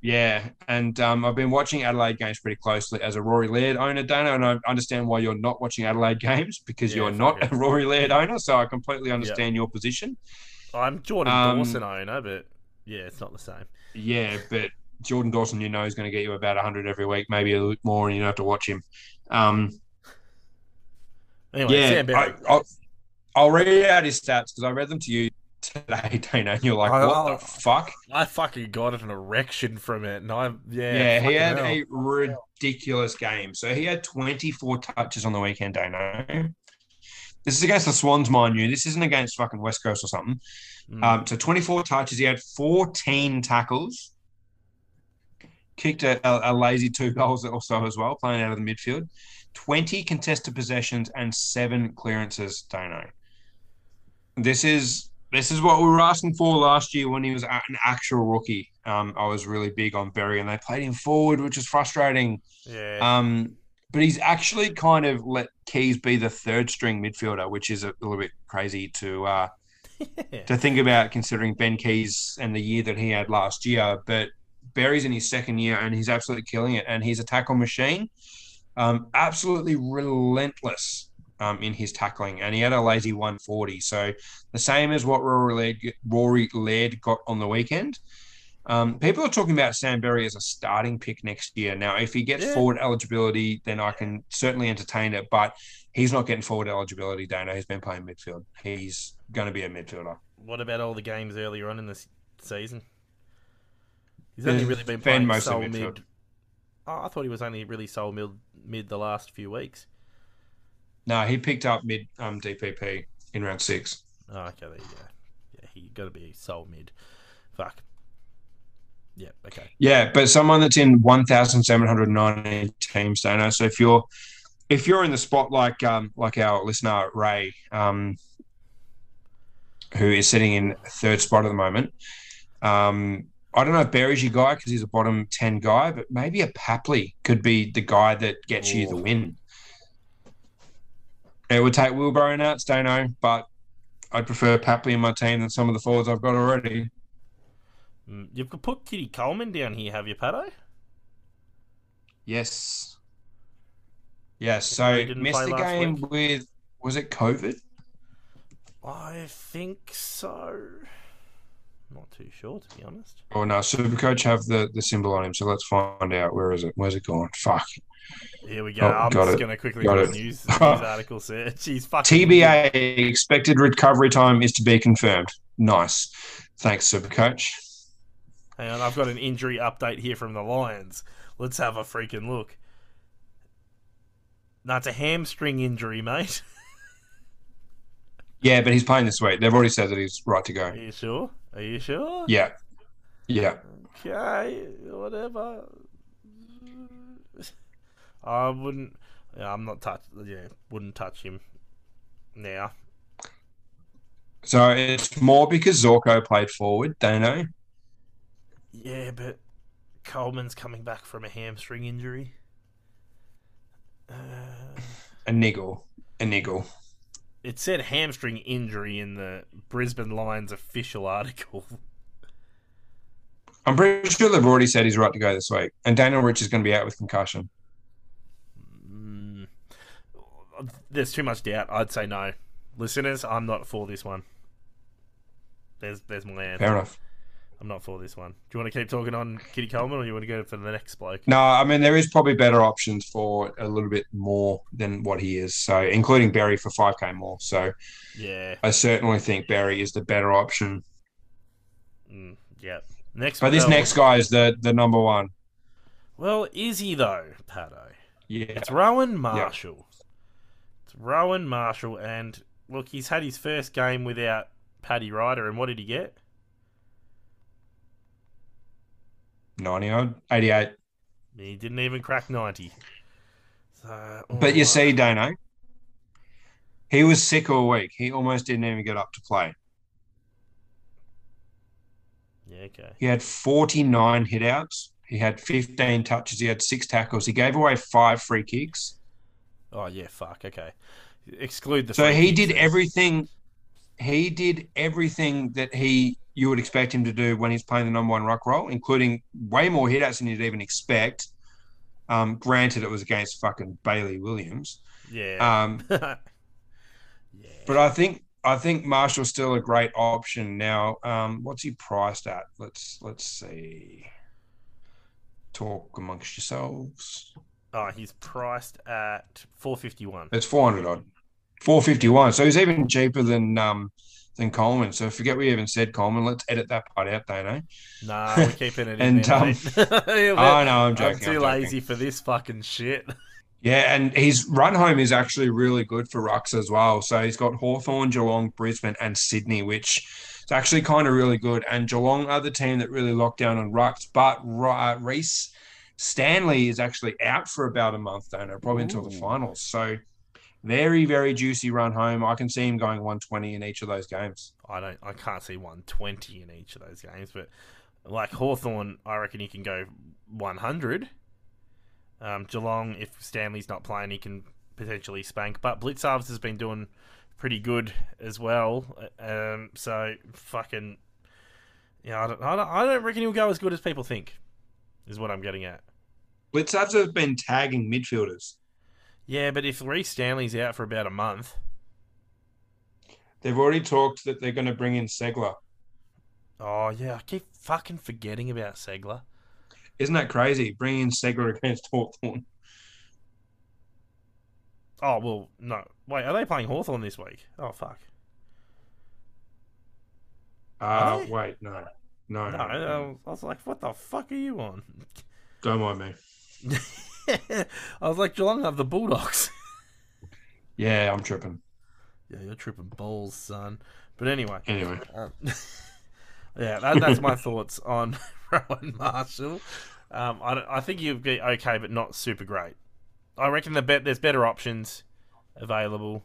Yeah, and um, I've been watching Adelaide games pretty closely as a Rory Laird owner, Dana, and I understand why you're not watching Adelaide games because Yeah, you're not it. a Rory Laird owner. So I completely understand your position. I'm Jordan Um, Dawson owner, but yeah, it's not the same. Yeah, but Jordan Dawson, you know, is going to get you about 100 every week, maybe a little more, and you don't have to watch him. Um, Anyway, yeah, Sam Berry. I, I'll, I'll read out his stats because I read them to you today, Dana, and you're like, I- what I'll- the fuck? I fucking got an erection from it, and I yeah, Yeah, he had hell. a ridiculous game. So he had 24 touches on the weekend, Dano. This is against the Swans, mind you. This isn't against fucking West Coast or something. Mm. Um, so 24 touches. He had 14 tackles. Kicked a, a, a lazy two goals also as well, playing out of the midfield. 20 contested possessions and seven clearances, Dano. This is this is what we were asking for last year when he was an actual rookie. Um, I was really big on Berry, and they played him forward, which is frustrating. yeah, Um, but he's actually kind of let Keys be the third string midfielder, which is a little bit crazy to uh, to think about considering Ben Keys and the year that he had last year. But Berry's in his second year and he's absolutely killing it. And he's a tackle machine, um, absolutely relentless um, in his tackling. And he had a lazy 140. So the same as what Rory Laird, got on the weekend. Um, people are talking about Sam Berry as a starting pick next year. Now, if he gets Yeah. forward eligibility, then I can certainly entertain it. But he's not getting forward eligibility, Dana. He's been playing midfield. He's going to be a midfielder. what about all the games earlier on in this season? He's only really been playing sole midfield. mid. Oh, I thought he was only really sole mid mid the last few weeks. No, he picked up mid um, DPP in round six. Oh, okay, there you go. Yeah, he got to be sole mid. Fuck. Yeah. Okay. Yeah, but someone that's in one thousand seven hundred ninety teams, don't know. So if you're if you're in the spot like um, like our listener Ray, um, who is sitting in third spot at the moment, um, I don't know if Berry's your guy because he's a bottom ten guy, but maybe a Papley could be the guy that gets you the win. It would take Wilbur out, Stano, but I'd prefer Papley in my team than some of the forwards I've got already. Mm, You've put Kitty Coleman down here, have you, Pato? Yes. Yes. So missed the game week? with was it COVID? I think so. Not too sure, to be honest. Oh no, Supercoach have the, the symbol on him, so let's find out. Where is it? Where's it gone? Fuck. Here we go. Oh, I'm just going to quickly Got do a news, news article search. He's fucking. TBA expected recovery time is to be confirmed. Nice. Thanks, Supercoach. Hang on, I've got an injury update here from the Lions. Let's have a freaking look. That's a hamstring injury, mate. Yeah, but he's playing this week. They've already said that he's right to go. Are you sure? Are you sure? Yeah. Yeah. Okay, whatever. I wouldn't. Yeah, I'm not touch. Yeah, wouldn't touch him now. So it's more because Zorko played forward, Dano. Yeah, but Coleman's coming back from a hamstring injury. Uh, A niggle. A niggle. It said hamstring injury in the Brisbane Lions official article. I'm pretty sure they've already said he's right to go this week. And Daniel Rich is going to be out with concussion. Mm, there's too much doubt. I'd say no. Listeners, I'm not for this one. There's there's my answer. Fair enough. I'm not for this one. Do you want to keep talking on Kitty Coleman, or you want to go for the next bloke? No, I mean there is probably better options for a little bit more than what he is. So including Berry for five k more. So Yeah. I certainly think Berry is the better option. Mm, yeah. Next. But this next guy is the the number one. Well, is he though, Pato? Yeah. It's Rowan Marshall. It's Rowan Marshall, and look, he's had his first game without Paddy Ryder, and what did he get? 90 odd, 88. He didn't even crack ninety. So, But you oh, see, Dano, he was sick all week. He almost didn't even get up to play. yeah, okay. He had 49 hitouts. He had 15 touches. He had six tackles. He gave away five free kicks. Oh yeah, fuck. Okay, exclude the. So he did everything. He did everything that he you would expect him to do when he's playing the number one rock role, including way more hitouts than you'd even expect. Um, granted, it was against fucking Bailey Williams. Yeah. Um, yeah. but I think I think Marshall's still a great option now. Um, what's he priced at? Let's let's see. Talk amongst yourselves. Oh, he's priced at four fifty one. It's four hundred odd, four fifty one. So he's even cheaper than um than Coleman. So forget we even said Coleman. Let's edit that part out, Dano. Nah, we're keeping it in And, there, um, mate. I know, I'm I'm joking. too I'm joking. lazy for this fucking shit. Yeah, and his run home is actually really good for Rucks as well. So he's got Hawthorn, Geelong, Brisbane, and Sydney, which is actually kind of really good. And Geelong are the team that really locked down on Rucks, but uh, Rhys Stanley is actually out for about a month, don't know, probably until the finals. So very, very juicy run home. I can see him going 120 in each of those games. I don't. I can't see 120 in each of those games, but like Hawthorn, I reckon he can go 100. Um, Geelong, if Stanley's not playing, he can potentially spank. But Blicavs has been doing pretty good as well. Um, so fucking, yeah, I don't, I don't. I don't reckon he'll go as good as people think. Is what I'm getting at. Blicavs have been tagging midfielders. Yeah, but if Rhys Stanley's out for about a month, They've already talked that they're going to bring in Ceglar. oh yeah, I keep fucking forgetting about Ceglar. Isn't that crazy? Bringing in Ceglar against Hawthorn. Oh well, no. Wait, are they playing Hawthorn this week? Oh fuck. Uh, wait, no. No, No, no, I I was like, what the fuck are you on? Don't mind me. I was like, Geelong have the Bulldogs. Yeah, I'm tripping. yeah, you're tripping balls, son. But anyway, Anyway, um, yeah, that, that's my thoughts on Rowan Marshall. Um, I, I think you'd be okay, but not super great. I reckon the bet there's better options available.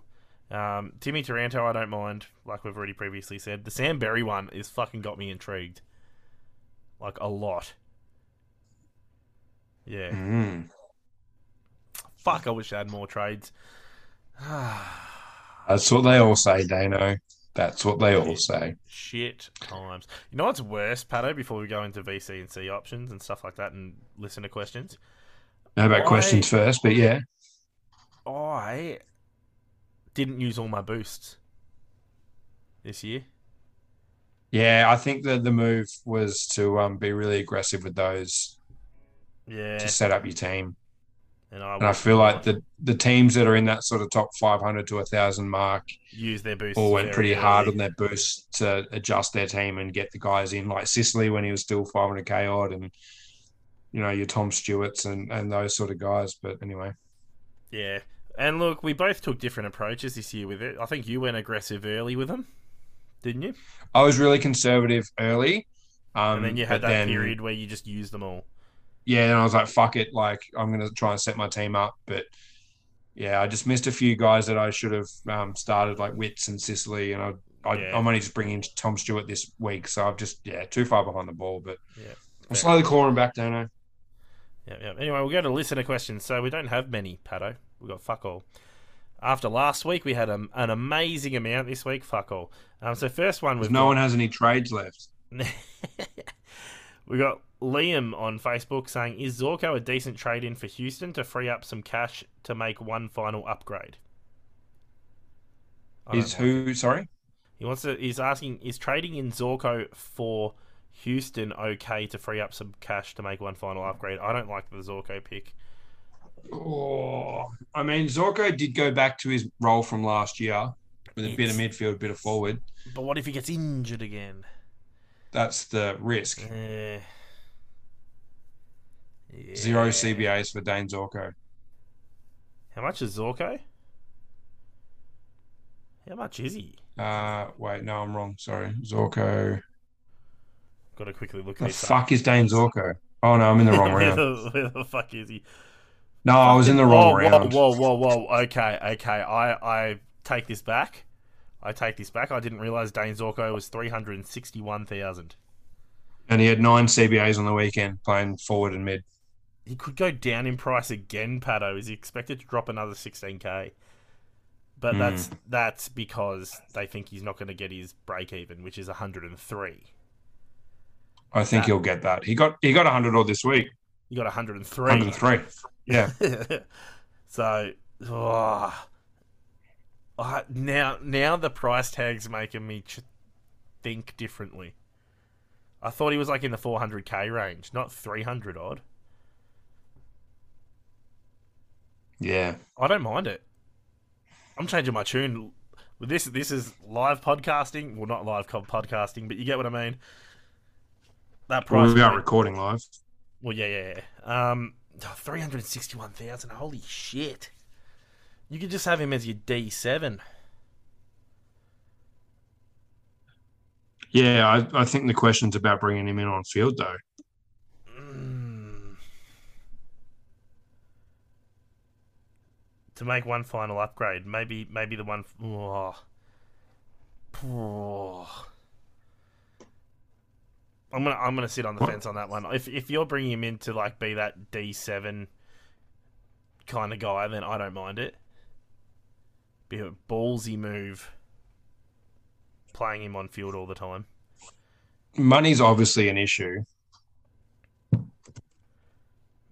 Um, Timmy Taranto, I don't mind, like we've already previously said. The Sam Berry one is fucking got me intrigued, like a lot. Yeah, mm. Fuck, I wish I had more trades. That's what they all say, Dano. That's what they all say. Shit times. You know what's worse, Pato, before we go into VC and C options and stuff like that and listen to questions? How about Why- questions first? But yeah, I didn't use all my boosts this year. yeah. I think that the move was to um, be really aggressive with those Yeah. to set up your team. And I, And I feel like the the teams that are in that sort of top 500 to 1,000 mark use their boosts. all went pretty hard on their boost to adjust their team and get the guys in, like Sicily when he was still 500k odd, and you know your Tom Stewarts and and those sort of guys. But anyway, Yeah. And look, we both took different approaches this year with it. I think you went aggressive early with them, didn't you? I was really conservative early. Um, and then you had that then- period where you just used them all. Yeah, and I was like, fuck it, like I'm gonna try and set my team up. But yeah, I just missed a few guys that I should have um, started, like Witts and Sicily, and I, I Yeah. I'm only just bringing Tom Stewart this week, so I've just yeah too far behind the ball. But Yeah, I'm slowly clawing back, don't I? Yeah, yeah. Anyway, we'll go to listener questions. So we don't have many, Pato. We've got fuck all. After last week, we had a, an amazing amount this week. Fuck all. Um, so first one was no one has any trades left. we got Liam on Facebook saying, "Is Zorko a decent trade in for Houston to free up some cash to make one final upgrade?" I Is who? Sorry. He wants to. He's asking, "Is trading in Zorko for Houston okay to free up some cash to make one final upgrade?" I don't like the Zorko pick. Oh, I mean, Zorko did go back to his role from last year with a bit of midfield, a bit of forward. But what if he gets injured again? That's the risk. Eh. Yeah. Zero CBAs for Dane Zorko. How much is Zorko? How much is he? Uh, wait, no, I'm wrong. Sorry, Zorko. Got to quickly look The this up. fuck is Dane Zorko? Oh no, I'm in the wrong where, round. the, where the fuck is he? No, I was in the wrong whoa, round. Whoa, whoa, whoa, whoa. Okay, okay. I, I take this back. I take this back. I didn't realize Dane Zorko was three hundred and sixty-one thousand. And he had nine CBAs on the weekend playing forward and mid. He could go down in price again. Pato is he expected to drop another sixteen k? But Hmm. that's that's because they think he's not going to get his break even, which is hundred and three. I think That- he'll get that. He got he got 100 odd this week. He got hundred and three. 103. Yeah. so, oh, I- now now the price tag's making me ch- think differently. I thought he was like in the 400k range, not 300 odd. Yeah. I don't mind it. I'm changing my tune. With this, this is live podcasting. Well, not live co- podcasting, but you get what I mean. That Well, price. we are point- recording live. Well, yeah, yeah, yeah. Um, three hundred sixty-one thousand. Holy shit! You could just have him as your D seven. Yeah, I, I think the question's about bringing him in on field though. Mm. To make one final upgrade, maybe, maybe the one. Oh. Oh. I'm gonna, I'm gonna sit on the fence on that one. If, if you're bringing him in to like be that D seven kind of guy, then I don't mind it. Be a ballsy move. Playing him on field all the time. Money's obviously an issue.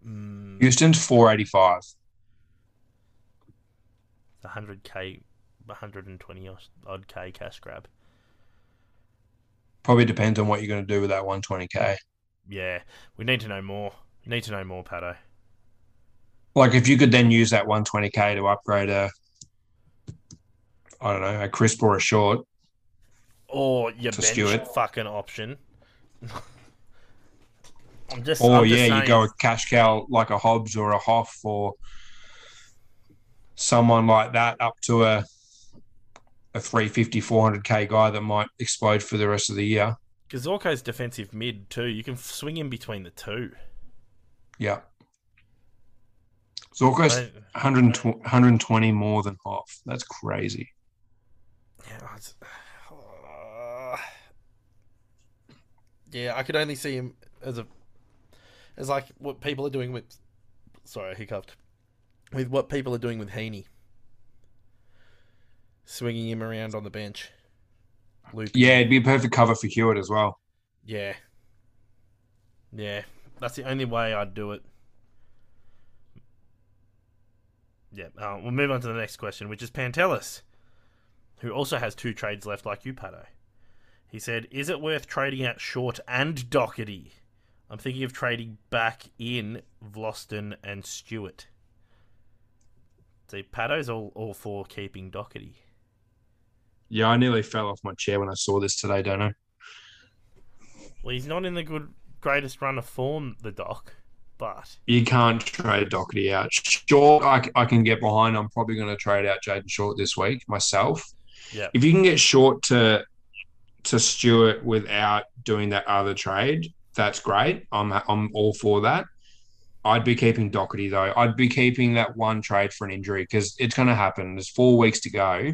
Mm. Houston's 485. 100k, 120 odd k cash grab. Probably depends on what you're going to do with that 120k. Yeah, we need to know more. Need to know more, Pato. Like if you could then use that 120k to upgrade a, I don't know, a Cripps or a short. Or your bench Stewart. fucking option. I'm just. Or I'm just yeah, you go a cash cow like a Hobbs or a Hoff or someone like that up to a a 350, 400k guy that might explode for the rest of the year. Because Zorko's defensive mid too. You can swing in between the two. Yeah. Zorko's I- 120, 120 more than Hoff. That's crazy. Yeah, yeah, I could only see him as a as like what people are doing with. Sorry, I hiccuped. With what people are doing with Heeney. swinging him around on the bench. Luke. Yeah, it'd be a perfect cover for Hewett as well. Yeah. Yeah. That's the only way I'd do it. Yeah. Uh, we'll move on to the next question, which is Pantelis, who also has two trades left, like you, Pato. He said, "Is it worth trading out Short and Docherty? I'm thinking of trading back in Vloston and Stewart." See, Pato's all, all for keeping Docherty. Yeah, I nearly fell off my chair when I saw this today, don't I? Well, he's not in the good greatest run of form, the Doc, but You can't trade Docherty out. Short, I can get behind. I'm probably going to trade out Jayden Short this week myself. Yeah, If you can get Short to to Stewart without doing that other trade, that's great. I'm I'm all for that. I'd be keeping Docherty though. I'd be keeping that one trade for an injury because it's going to happen. There's four weeks to go.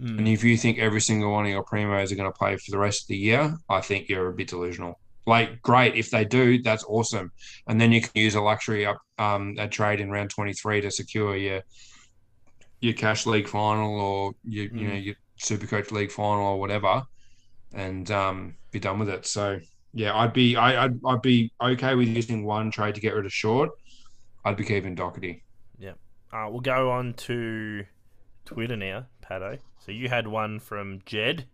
Mm. And if you think every single one of your primos are going to play for the rest of the year, I think you're a bit delusional. Like, great if they do, that's awesome. And then you can use a luxury up um, a trade in round 23 to secure your your cash league final or your you know Mm. your super coach league final or whatever, and um, be done with it. So yeah, I'd be I, I'd I'd be okay with using one trade to get rid of short. I'd be keeping Docherty. Yeah, uh, we'll go on to Twitter now, Pato. So you had one from Jed.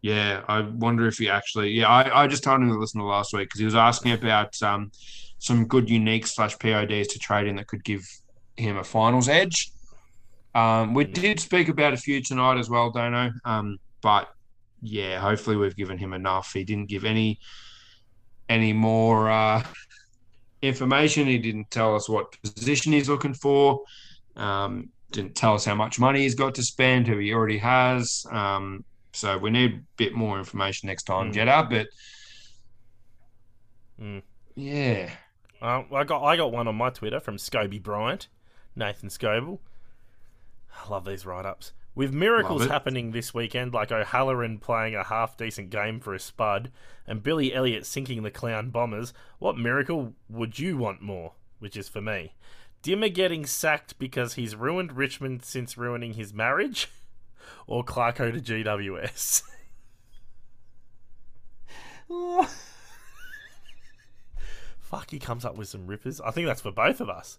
Yeah, I wonder if he actually. Yeah, I, I just told him to listen to last week because he was asking about um, some good unique slash PODs to trade in that could give him a finals edge. Um, we did speak about a few tonight as well, Dono. Um, but yeah, hopefully we've given him enough. He didn't give any any more uh, information. He didn't tell us what position he's looking for. Um, didn't tell us how much money he's got to spend, who he already has. Um, so we need a bit more information next time, Mm. Jeddah. But Mm. yeah, Uh, I got I got one on my Twitter from Scobie Bryant, Nathan Scoble. I love these write ups. With miracles happening this weekend, like O'Halloran playing a half decent game for a spud, and Billy Elliott sinking the Clown Bombers, what miracle would you want more? Which is for me. Dimmer getting sacked because he's ruined Richmond since ruining his marriage? Or Clarko to GWS? Fuck, he comes up with some rippers. I think that's for both of us.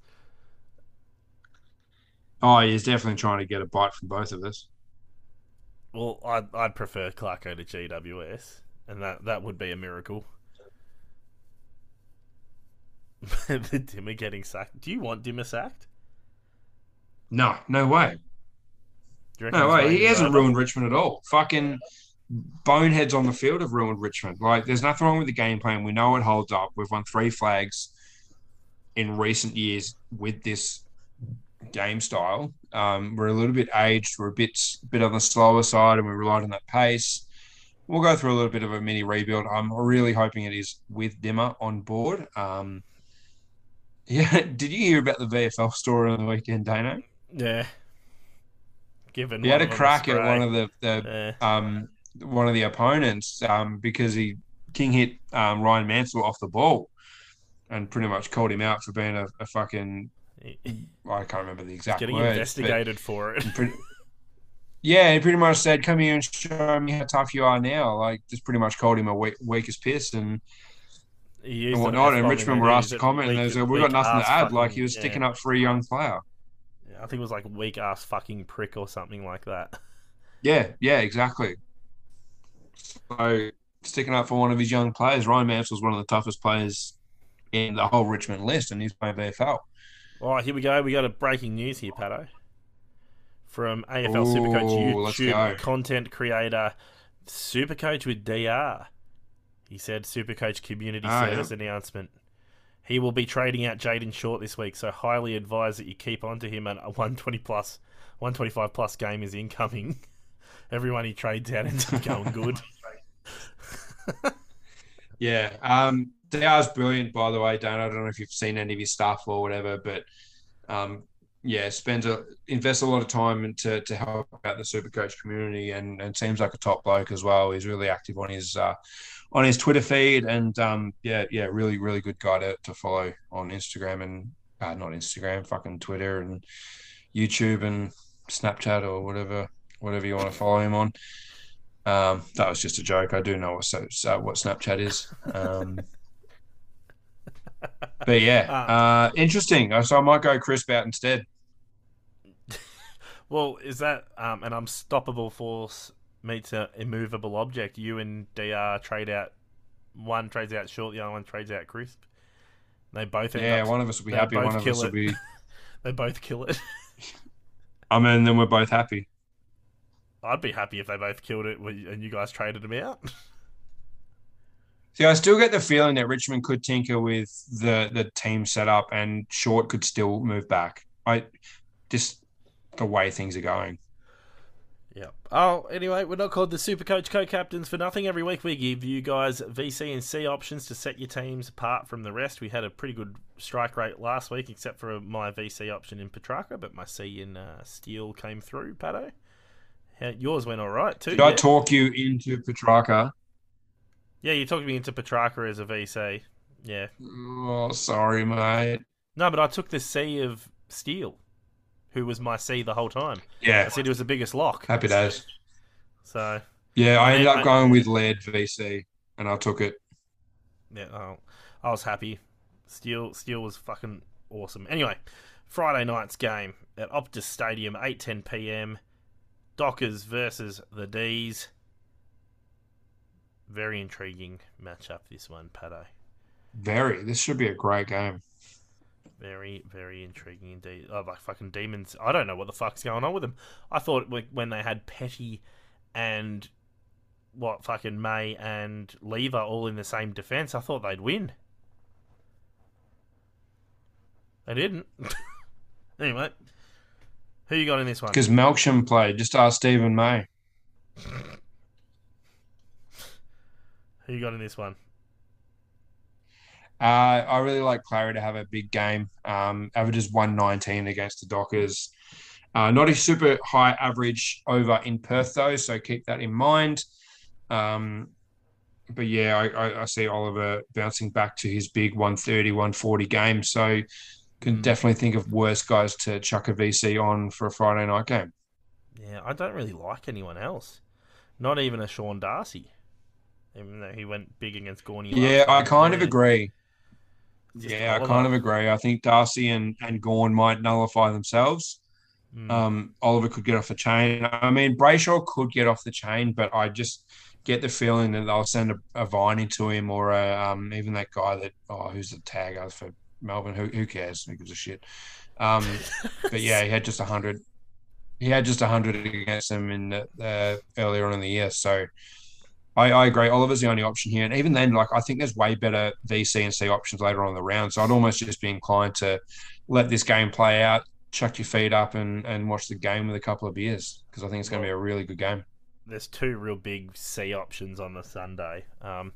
Oh, he's definitely trying to get a bite from both of us. Well, I'd, I'd prefer Clarko to GWS, and that, that would be a miracle. the Dimmer getting sacked. Do you want Dimmer sacked? No, no way. Do you reckon No way. He hasn't ruined Richmond at all. Fucking boneheads on the field have ruined Richmond. Like, there's nothing wrong with the game plan. We know it holds up. We've won three flags in recent years with this game style. Um, we're a little bit aged. We're a bit bit on the slower side, and we relied on that pace. We'll go through a little bit of a mini rebuild. I'm really hoping it is with Dimmer on board. Um, yeah, did you hear about the VFL story on the weekend, Dano? Yeah. Given He had a crack at one of the, the Yeah. um, one of the opponents um, because he King hit um, Rhyan Mansell off the ball and pretty much called him out for being a, a fucking I can't remember the exact getting words, investigated for it. pretty- yeah, he pretty much said, "Come here and show me how tough you are now." Like, just pretty much called him a weak, weak as piss and, and whatnot. And Richmond were asked to comment, and they said, "We've got nothing to add." fucking- Like he was yeah. sticking up for a young player. I think it was like weak ass fucking prick or something like that. Yeah, yeah, exactly. So sticking up for one of his young players, Rhyan Mansell's one of the toughest players in the whole Richmond list, and he's playing VFL. All right, here we go. We got a breaking news here, Pato. From AFL Supercoach Ooh, let's YouTube content creator Supercoach with DR. He said Supercoach community Ah, service announcement. He will be trading out Jayden Short this week, so highly advise that you keep on to him at a 120 plus, 125 plus game is incoming. Everyone he trades out ends up going good. Yeah, um, DR's brilliant, by the way, Dan. I don't know if you've seen any of his stuff or whatever, but um, yeah, spends a invests a lot of time into to help out the super coach community, and and seems like a top bloke as well. He's really active on his uh, on his Twitter feed, and um, yeah, yeah, really, really good guy to, to follow on Instagram and uh, not Instagram, fucking Twitter and YouTube and Snapchat or whatever whatever you want to follow him on. Um, that was just a joke. I do know what so, so what Snapchat is. Um, but yeah, uh, interesting. So I might go Cripps out instead. Well, is that um, an unstoppable force meets an immovable object? You and DR trade out. One trades out short, the other one trades out Cripps. They both Yeah, up, one of us will be happy. One of us will be. they both kill it. I mean, then we're both happy. I'd be happy if they both killed it and you guys traded them out. See, I still get the feeling that Richmond could tinker with the the team setup, and Short could still move back. I just the way things are going. Yep. Oh, anyway, we're not called the Super Coach Co-Captains for nothing. Every week we give you guys VC and C options to set your teams apart from the rest. We had a pretty good strike rate last week, except for my VC option in Petrarca, but my C in uh, Steele came through, Pato. Yours went all right too. Did I talk you into Petrarca? yeah, you talked me into Petrarca as a VC. Yeah. Oh, sorry, mate. No, but I took the C of Steele, who was my C the whole time. Yeah. I said it was the biggest lock. happy days. So Yeah, I ended I- up going with lead VC, and I took it. Yeah, oh, I was happy. Steele, Steele was fucking awesome. Anyway, Friday night's game at Optus Stadium, eight ten p.m. Dockers versus the D's. Very intriguing matchup. This one, Pato. Very. This should be a great game. Very, very intriguing indeed. Oh, like fucking demons. I don't know what the fuck's going on with them. I thought when they had Petty and what fucking May and Lever all in the same defense, I thought they'd win. They didn't. anyway, who you got in this one? Because Melksham played. Just ask Steven May. Who you got in this one? Uh, I really like Clary to have a big game. Um, averages 119 against the Dockers. Uh, not a super high average over in Perth, though, so keep that in mind. Um, but yeah, I, I, I see Oliver bouncing back to his big 130, 140 game. So can Mm. definitely think of worse guys to chuck a VC on for a Friday night game. Yeah, I don't really like anyone else. Not even a Sean Darcy. Even though he went big against Gawny. Yeah, I kind of agree. Just Yeah, I kind of agree. I think Darcy and, and Gawn might nullify themselves. Mm. Um, Oliver could get off the chain. I mean, Brayshaw could get off the chain, but I just get the feeling that they'll send a, a vine into him or a, um, even that guy that, oh, who's the tagger for Melbourne? Who, who cares? Who gives a shit? Um, but yeah, he had just 100. He had just 100 against him in the, uh, earlier on in the year. So I, I agree. Oliver's the only option here. And even then, like, I think there's way better VC and C options later on in the round. So I'd almost just be inclined to let this game play out, chuck your feet up and, and watch the game with a couple of beers because I think it's going to be a really good game. There's two real big C options on the Sunday. Um,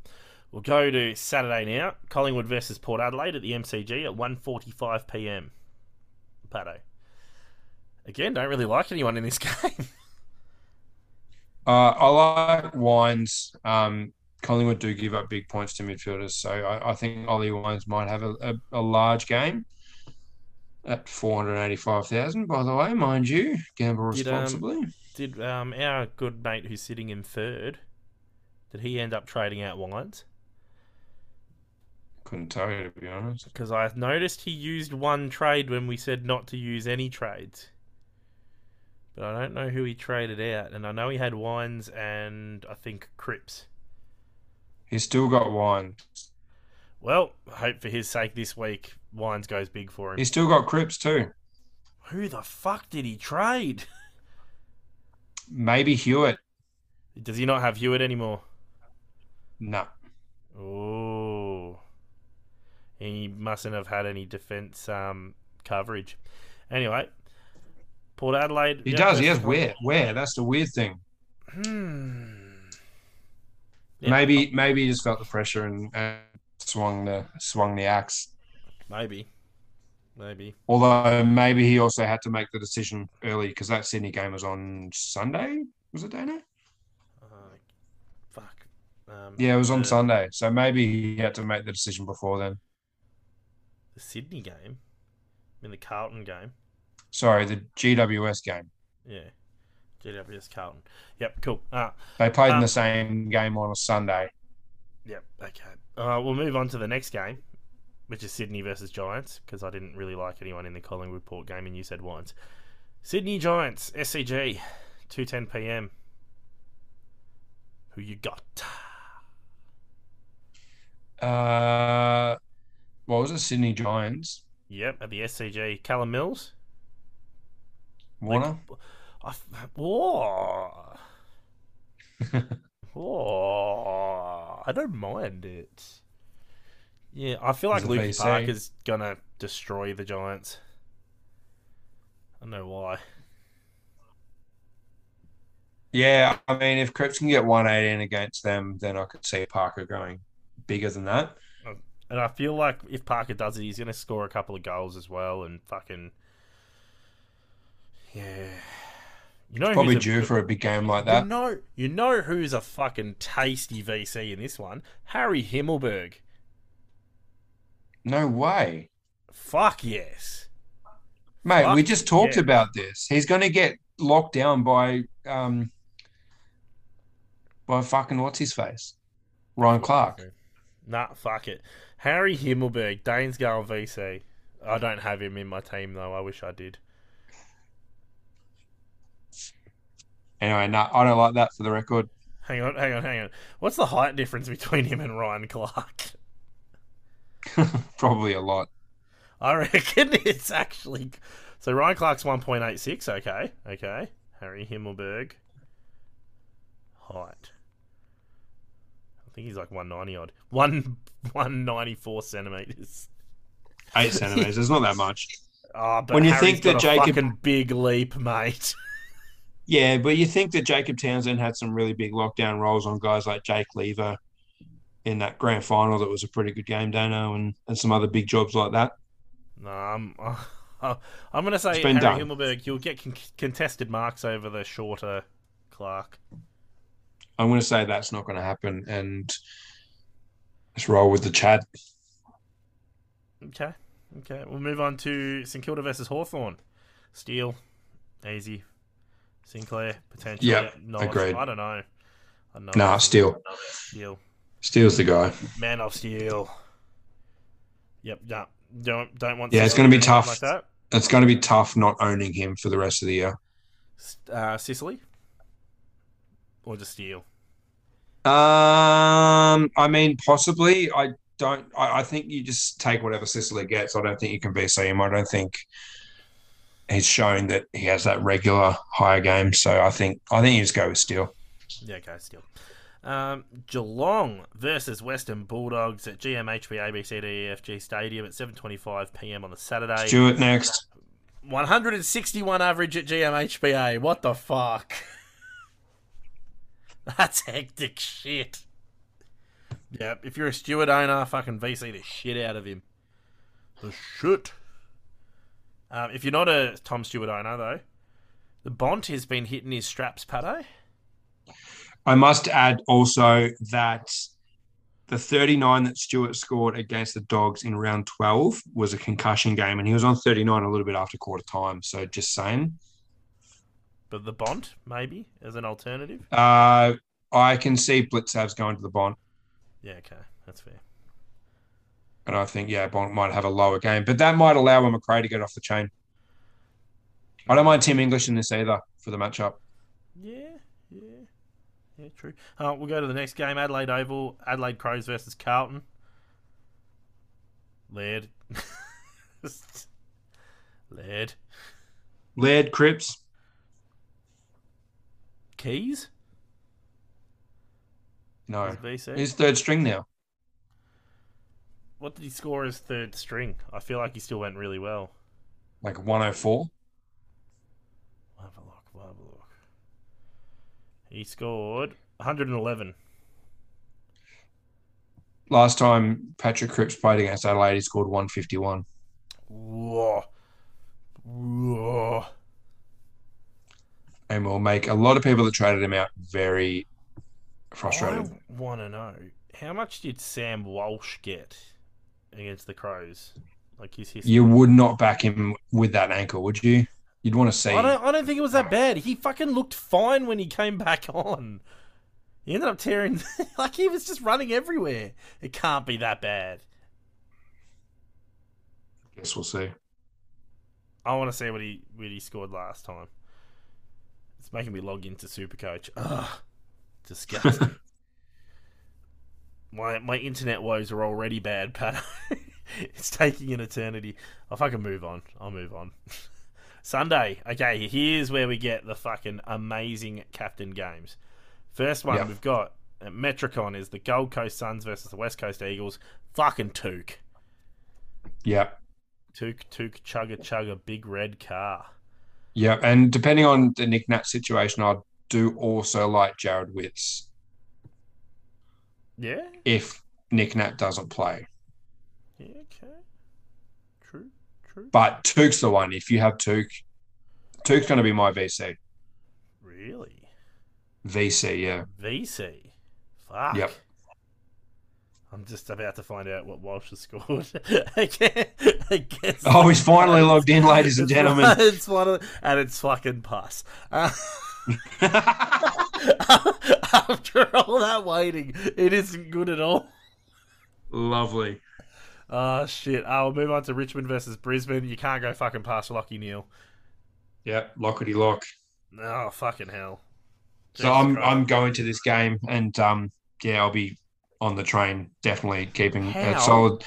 we'll go to Saturday now. Collingwood versus Port Adelaide at the MCG at 1.45 p.m. Pato. Again, don't really like anyone in this game. Uh, I like Wines. Um, Collingwood do give up big points to midfielders, so I, I think Ollie Wines might have a, a, a large game at four hundred eighty-five thousand. By the way, mind you, gamble Did, um, responsibly. Did um, our good mate who's sitting in third, did he end up trading out Wines? Couldn't tell you to be honest. Because I noticed he used one trade when we said not to use any trades. But I don't know who he traded out. And I know he had Wines and I think Cripps. He's still got Wines. Well, hope for his sake this week Wines goes big for him. He's still got Cripps too. Who the fuck did he trade? Maybe Hewett. Does he not have Hewett anymore? No. Oh. He mustn't have had any defence um, coverage. Anyway, Port Adelaide. He yeah, does. He has where? Where? That's the weird thing. Hmm. Yeah, Maybe maybe he just felt the pressure and, and swung the swung the axe. Maybe. Maybe. Although maybe he also had to make the decision early because that Sydney game was on Sunday. Was it Dana? Uh, fuck. Um, Yeah, it was on the, Sunday. So maybe he had to make the decision before then. The Sydney game. I mean, the Carlton game. Sorry, the GWS game. Yeah. GWS Carlton. Yep, cool. Uh, They played in Um, the same game on a Sunday. yep, okay. Uh, we'll move on to the next game, which is Sydney versus Giants, because I didn't really like anyone in the Collingwood Port game, and you said once. Sydney Giants, SCG, 2.10 p.m. Who you got? Uh, what was it? Sydney Giants. Yep, at the SCG. Callum Mills? Warner. I f- Whoa. Whoa. I don't mind it. Yeah, I feel like Luke VC. Parker's gonna destroy the Giants. I don't know why. yeah, I mean, if Cripps can get 118 against them, then I could see Parker going bigger than that. And I feel like if Parker does it, he's gonna score a couple of goals as well and fucking Yeah. You know Probably who's a- due for a big game like that. You know, you know who's a fucking tasty VC in this one? Harry Himmelberg. No way. Fuck yes. Mate, Fuck we just talked yeah. about this. He's going to get locked down by um by fucking what's his face? Ryan Clarke. Nah, fuck it. Harry Himmelberg, Dane's going VC. I don't have him in my team though. I wish I did. Anyway, no, I don't like that for the record. Hang on, hang on, hang on. What's the height difference between him and Ryan Clarke? Probably a lot. I reckon it's actually. So Ryan Clarke's 1.86. Okay. Okay. Harry Himmelberg. Height. I think he's like 190 odd. One 194 centimeters. Eight centimeters. It's not that much. Oh, but When you Harry's think that Jacob- fucking big leap, mate. Yeah, but you think that Jacob Townsend had some really big lockdown roles on guys like Jake Lever in that grand final that was a pretty good game, Dano, and, and some other big jobs like that. No, I'm. I'm going to say Harry done. Himmelberg. You'll get con- contested marks over the shorter Clarke. I'm going to say that's not going to happen, and let's roll with the Chad. Okay. Okay. We'll move on to St Kilda versus Hawthorn. Steele, easy. Sinclair, potentially. Yeah, agreed. I don't know. I don't know. Nah, Steele. Steel. Steele's the guy. Man of Steel. Yep. Yeah. Don't don't want. Yeah, it's gonna be tough. Like It's going to be tough not owning him for the rest of the year. that. Uh, Sicily. Or just Steele. Um, I mean, possibly. I don't. I, I think you just take whatever Sicily gets. I don't think you can VC him. I don't think he's shown that he has that regular higher game. So I think I think you just go with Steele. Yeah, okay, Steele. Um, Geelong versus Western Bulldogs at GMHB ABCDEFG Stadium at 7:25 p.m. on the Saturday. Stewart next. 161 average at GMHBA. What the fuck? That's hectic shit. Yeah, if you're a Stewart owner, fucking VC the shit out of him. The shit. Um, if you're not a Tom Stewart owner, though, the Bont has been hitting his straps, Pato. I must add also that the 39 that Stewart scored against the Dogs in round 12 was a concussion game, and he was on 39 a little bit after quarter time. So just saying. But the Bont, maybe, as an alternative. Uh, I can see Blicavs going to the Bont, Yeah, okay, that's fair. and I think yeah, Bont might have a lower game, but that might allow a Macrae to get off the chain. I don't mind Tim English in this either for the matchup. Yeah, yeah, yeah, true. Uh, we'll go to the next game Adelaide Oval, Adelaide Crows versus Carlton. Laird. Laird. Laird, Cripps, Keys? no, he's third string now. What did he score as third string? I feel like he still went really well. Like 104. We'll have a look, we'll have a look. He scored 111. Last time Patrick Cripps played against Adelaide, he scored 151. Whoa. Whoa. And will make a lot of people that traded him out very frustrated. I want to know how much did Sam Walsh get against the Crows? Like his history. You would not back him with that ankle, would you? You'd want to see. I don't. I don't think it was that bad. He fucking looked fine when he came back on. He ended up tearing. like he was just running everywhere. It can't be that bad. I Guess we'll see. I want to see what he what he scored last time. It's making me log into Supercoach. Ugh, disgusting. my my internet woes are already bad, Pat. it's taking an eternity. I'll fucking move on. I'll move on. Sunday. Okay, here's where we get the fucking amazing captain games. First one Yep. we've got at Metricon is the Gold Coast Suns versus the West Coast Eagles. Fucking Touk. Yep. Touk, Touk, chugga, chugga, big red car. Yep. And depending on the Nick Nat situation, I do also like Jarrod Witts Yeah? if Nick Nat doesn't play. Yeah, okay. True, true. But Touk's the one. If you have Touk, Touk's going to be my VC. Really? VC, yeah. VC. Fuck. Yep. I'm just about to find out what Walsh has scored. Oh, he's finally logged in, ladies and one- gentlemen. It's one of, and it's fucking pass. Uh, after all that waiting, it isn't good at all. Lovely. Oh shit! I'll move on to Richmond versus Brisbane. You can't go fucking past Lachie Neale. Yep. Lockety lock. Oh fucking hell! So I'm Christ. I'm going to this game, and um, yeah, I'll be on the train, definitely keeping a solid.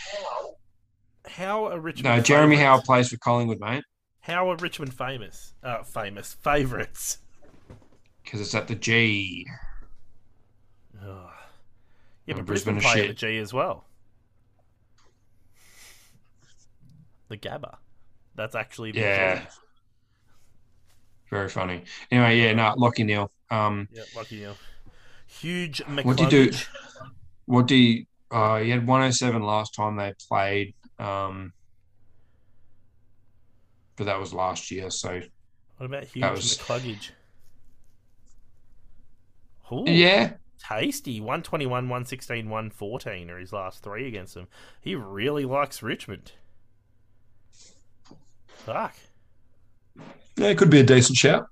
How are Richmond? No, Jeremy? Howe plays for Collingwood, mate, How are Richmond famous? Uh, famous favourites. because it's at the G. Ugh. Yeah, Oh, but Brisbane Brisbane play at the G as well. The Gabba. That's actually the Yeah. G. Very funny. Anyway, yeah, no, Lachie Neale. Um, Yeah, lucky you. Huge What do you do? What do you? Uh, he had 107 last time they played. Um, but that was last year, so What about Hugh That was- McCluggage? Ooh, yeah, tasty. 121, 116, 114 are his last three against them. He really likes Richmond. Fuck. yeah, it could be a decent shout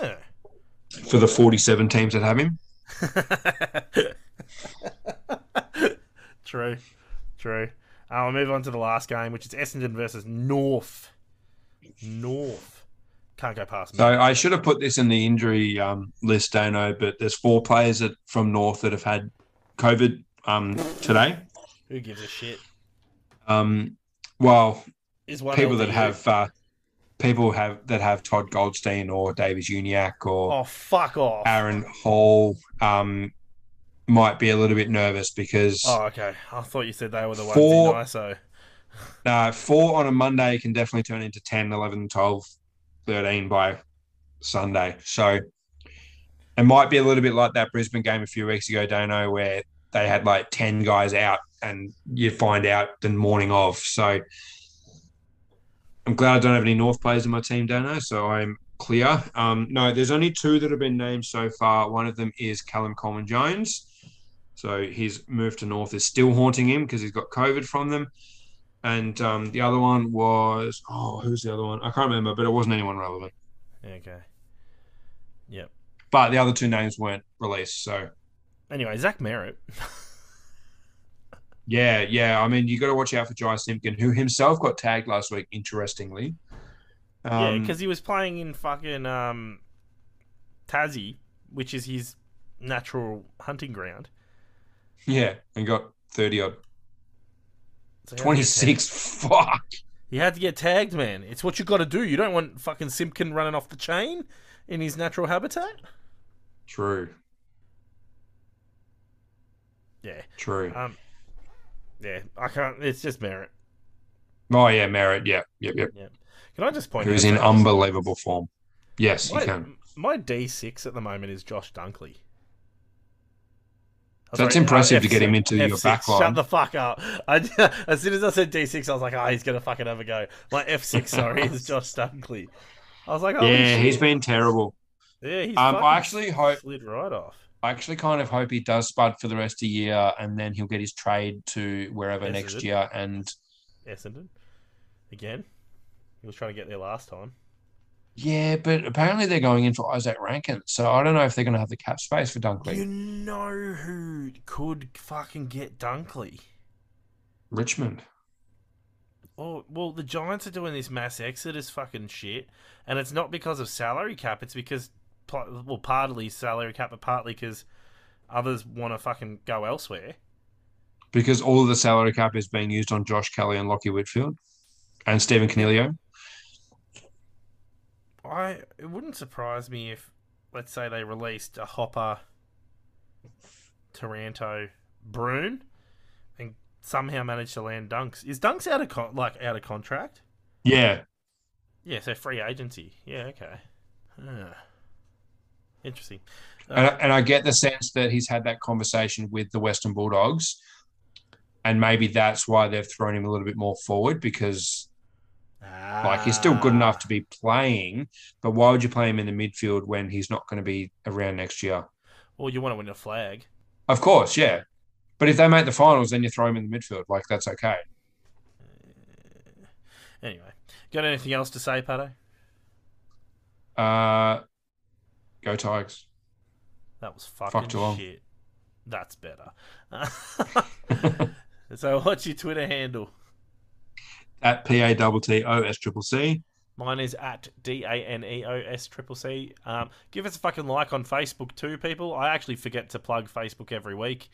Yeah. for the 47 teams that have him. true, true. Uh, I'll move on to the last game, which is Essendon versus North. North can't go past me. So I should have put this in the injury um, list, Daneo, but there's four players that, from North that have had COVID um, today. Who gives a shit? Um, well, Is one people that have uh, people have that have Todd Goldstein or Davies-Uniacke or Oh fuck off! Aaron Hall um, might be a little bit nervous because Oh okay. I thought you said they were the ones Four- in ISO. uh, four on a Monday can definitely turn into 10, 11, 12, 13 by Sunday. So it might be a little bit like that Brisbane game a few weeks ago, Daneo, where they had like 10 guys out and you find out the morning of. So I'm glad I don't have any North players in my team, Daneo. So I'm clear. Um, no, there's only two that have been named so far. One of them is Callum Coleman Jones. So his move to North is still haunting him because he's got COVID from them. And um, the other one was oh, who's the other one? I can't remember, but it wasn't anyone relevant. Okay. Yep. But the other two names weren't released. So Anyway, Zach Merrett. yeah, yeah. I mean, you got to watch out for Jy Simpkin, who himself got tagged last week. Interestingly, yeah, um, because he was playing in fucking um, Tassie, which is his natural hunting ground. Yeah, and got thirty odd, So he had to get twenty six. Fuck. tagged. He had to get tagged, man. It's what you got to do. You don't want fucking Simpkin running off the chain in his natural habitat. True, Yeah. true. Um. Yeah, I can't. It's just Merrett. Oh yeah, Merrett. Yeah, yep, yep. Can I just point Who's in unbelievable form. Yes, you can. my D six at the moment is Josh Dunkley. Oh, That's impressive uh, to get him into your F6. back line. Shut the fuck up. I, as soon as I said D6, I was like, oh, he's going to fucking have a go. My F6, sorry, is Josh Dunkley. I was like, oh, Yeah, he's been terrible. Yeah, he's Um, I actually hope slid right off. I actually kind of hope he does spud for the rest of the year, and then he'll get his trade to wherever Yes, next year. And Essendon. Again. He was trying to get there last time. Yeah, but apparently they're going in for Isaac Rankine. So I don't know if they're going to have the cap space for Dunkley. You know who could fucking get Dunkley? Richmond. Oh, well, the Giants are doing this mass exodus fucking shit, and it's not because of salary cap. It's because, well, partly salary cap, but partly because others want to fucking go elsewhere. Because all of the salary cap is being used on Josh Kelly and Lachie Whitfield and Stephen Coniglio. I it wouldn't surprise me if, let's say, they released a Hopper, Taranto, Bruhn, and somehow managed to land Dunks. Is Dunks out of con- like out of contract? Yeah. Yeah, so free agency. Yeah, okay. Huh. Interesting. And, I- uh, and I get the sense that he's had that conversation with the Western Bulldogs. And maybe that's why they've thrown him a little bit more forward because, like, he's still good enough to be playing. But why would you play him in the midfield when he's not going to be around next year? Well, you want to win a flag. Of course, yeah. But if they make the finals, then you throw him in the midfield. Like, that's okay. Anyway, got anything else to say, Pato? Uh, go Tigers. That was fucking Geelong. shit. That's better. so, what's your Twitter handle? At P A T T O S Triple C. Mine is at D A N E O S triple C. Um, give us a fucking like on Facebook too, people. I actually forget to plug Facebook every week.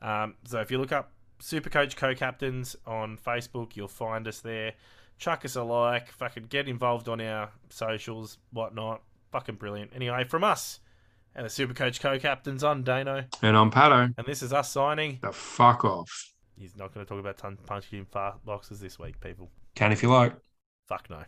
Um, so if you look up Supercoach Co Captains on Facebook, you'll find us there. Chuck us a like. Fucking get involved on our socials, whatnot. Fucking brilliant. Anyway, from us and the Supercoach Co Captains, I'm Daneo, And I'm Pato. and this is us signing. The fuck off. He's not going to talk about ton- punching boxes this week, people. Can if you like. Fuck no.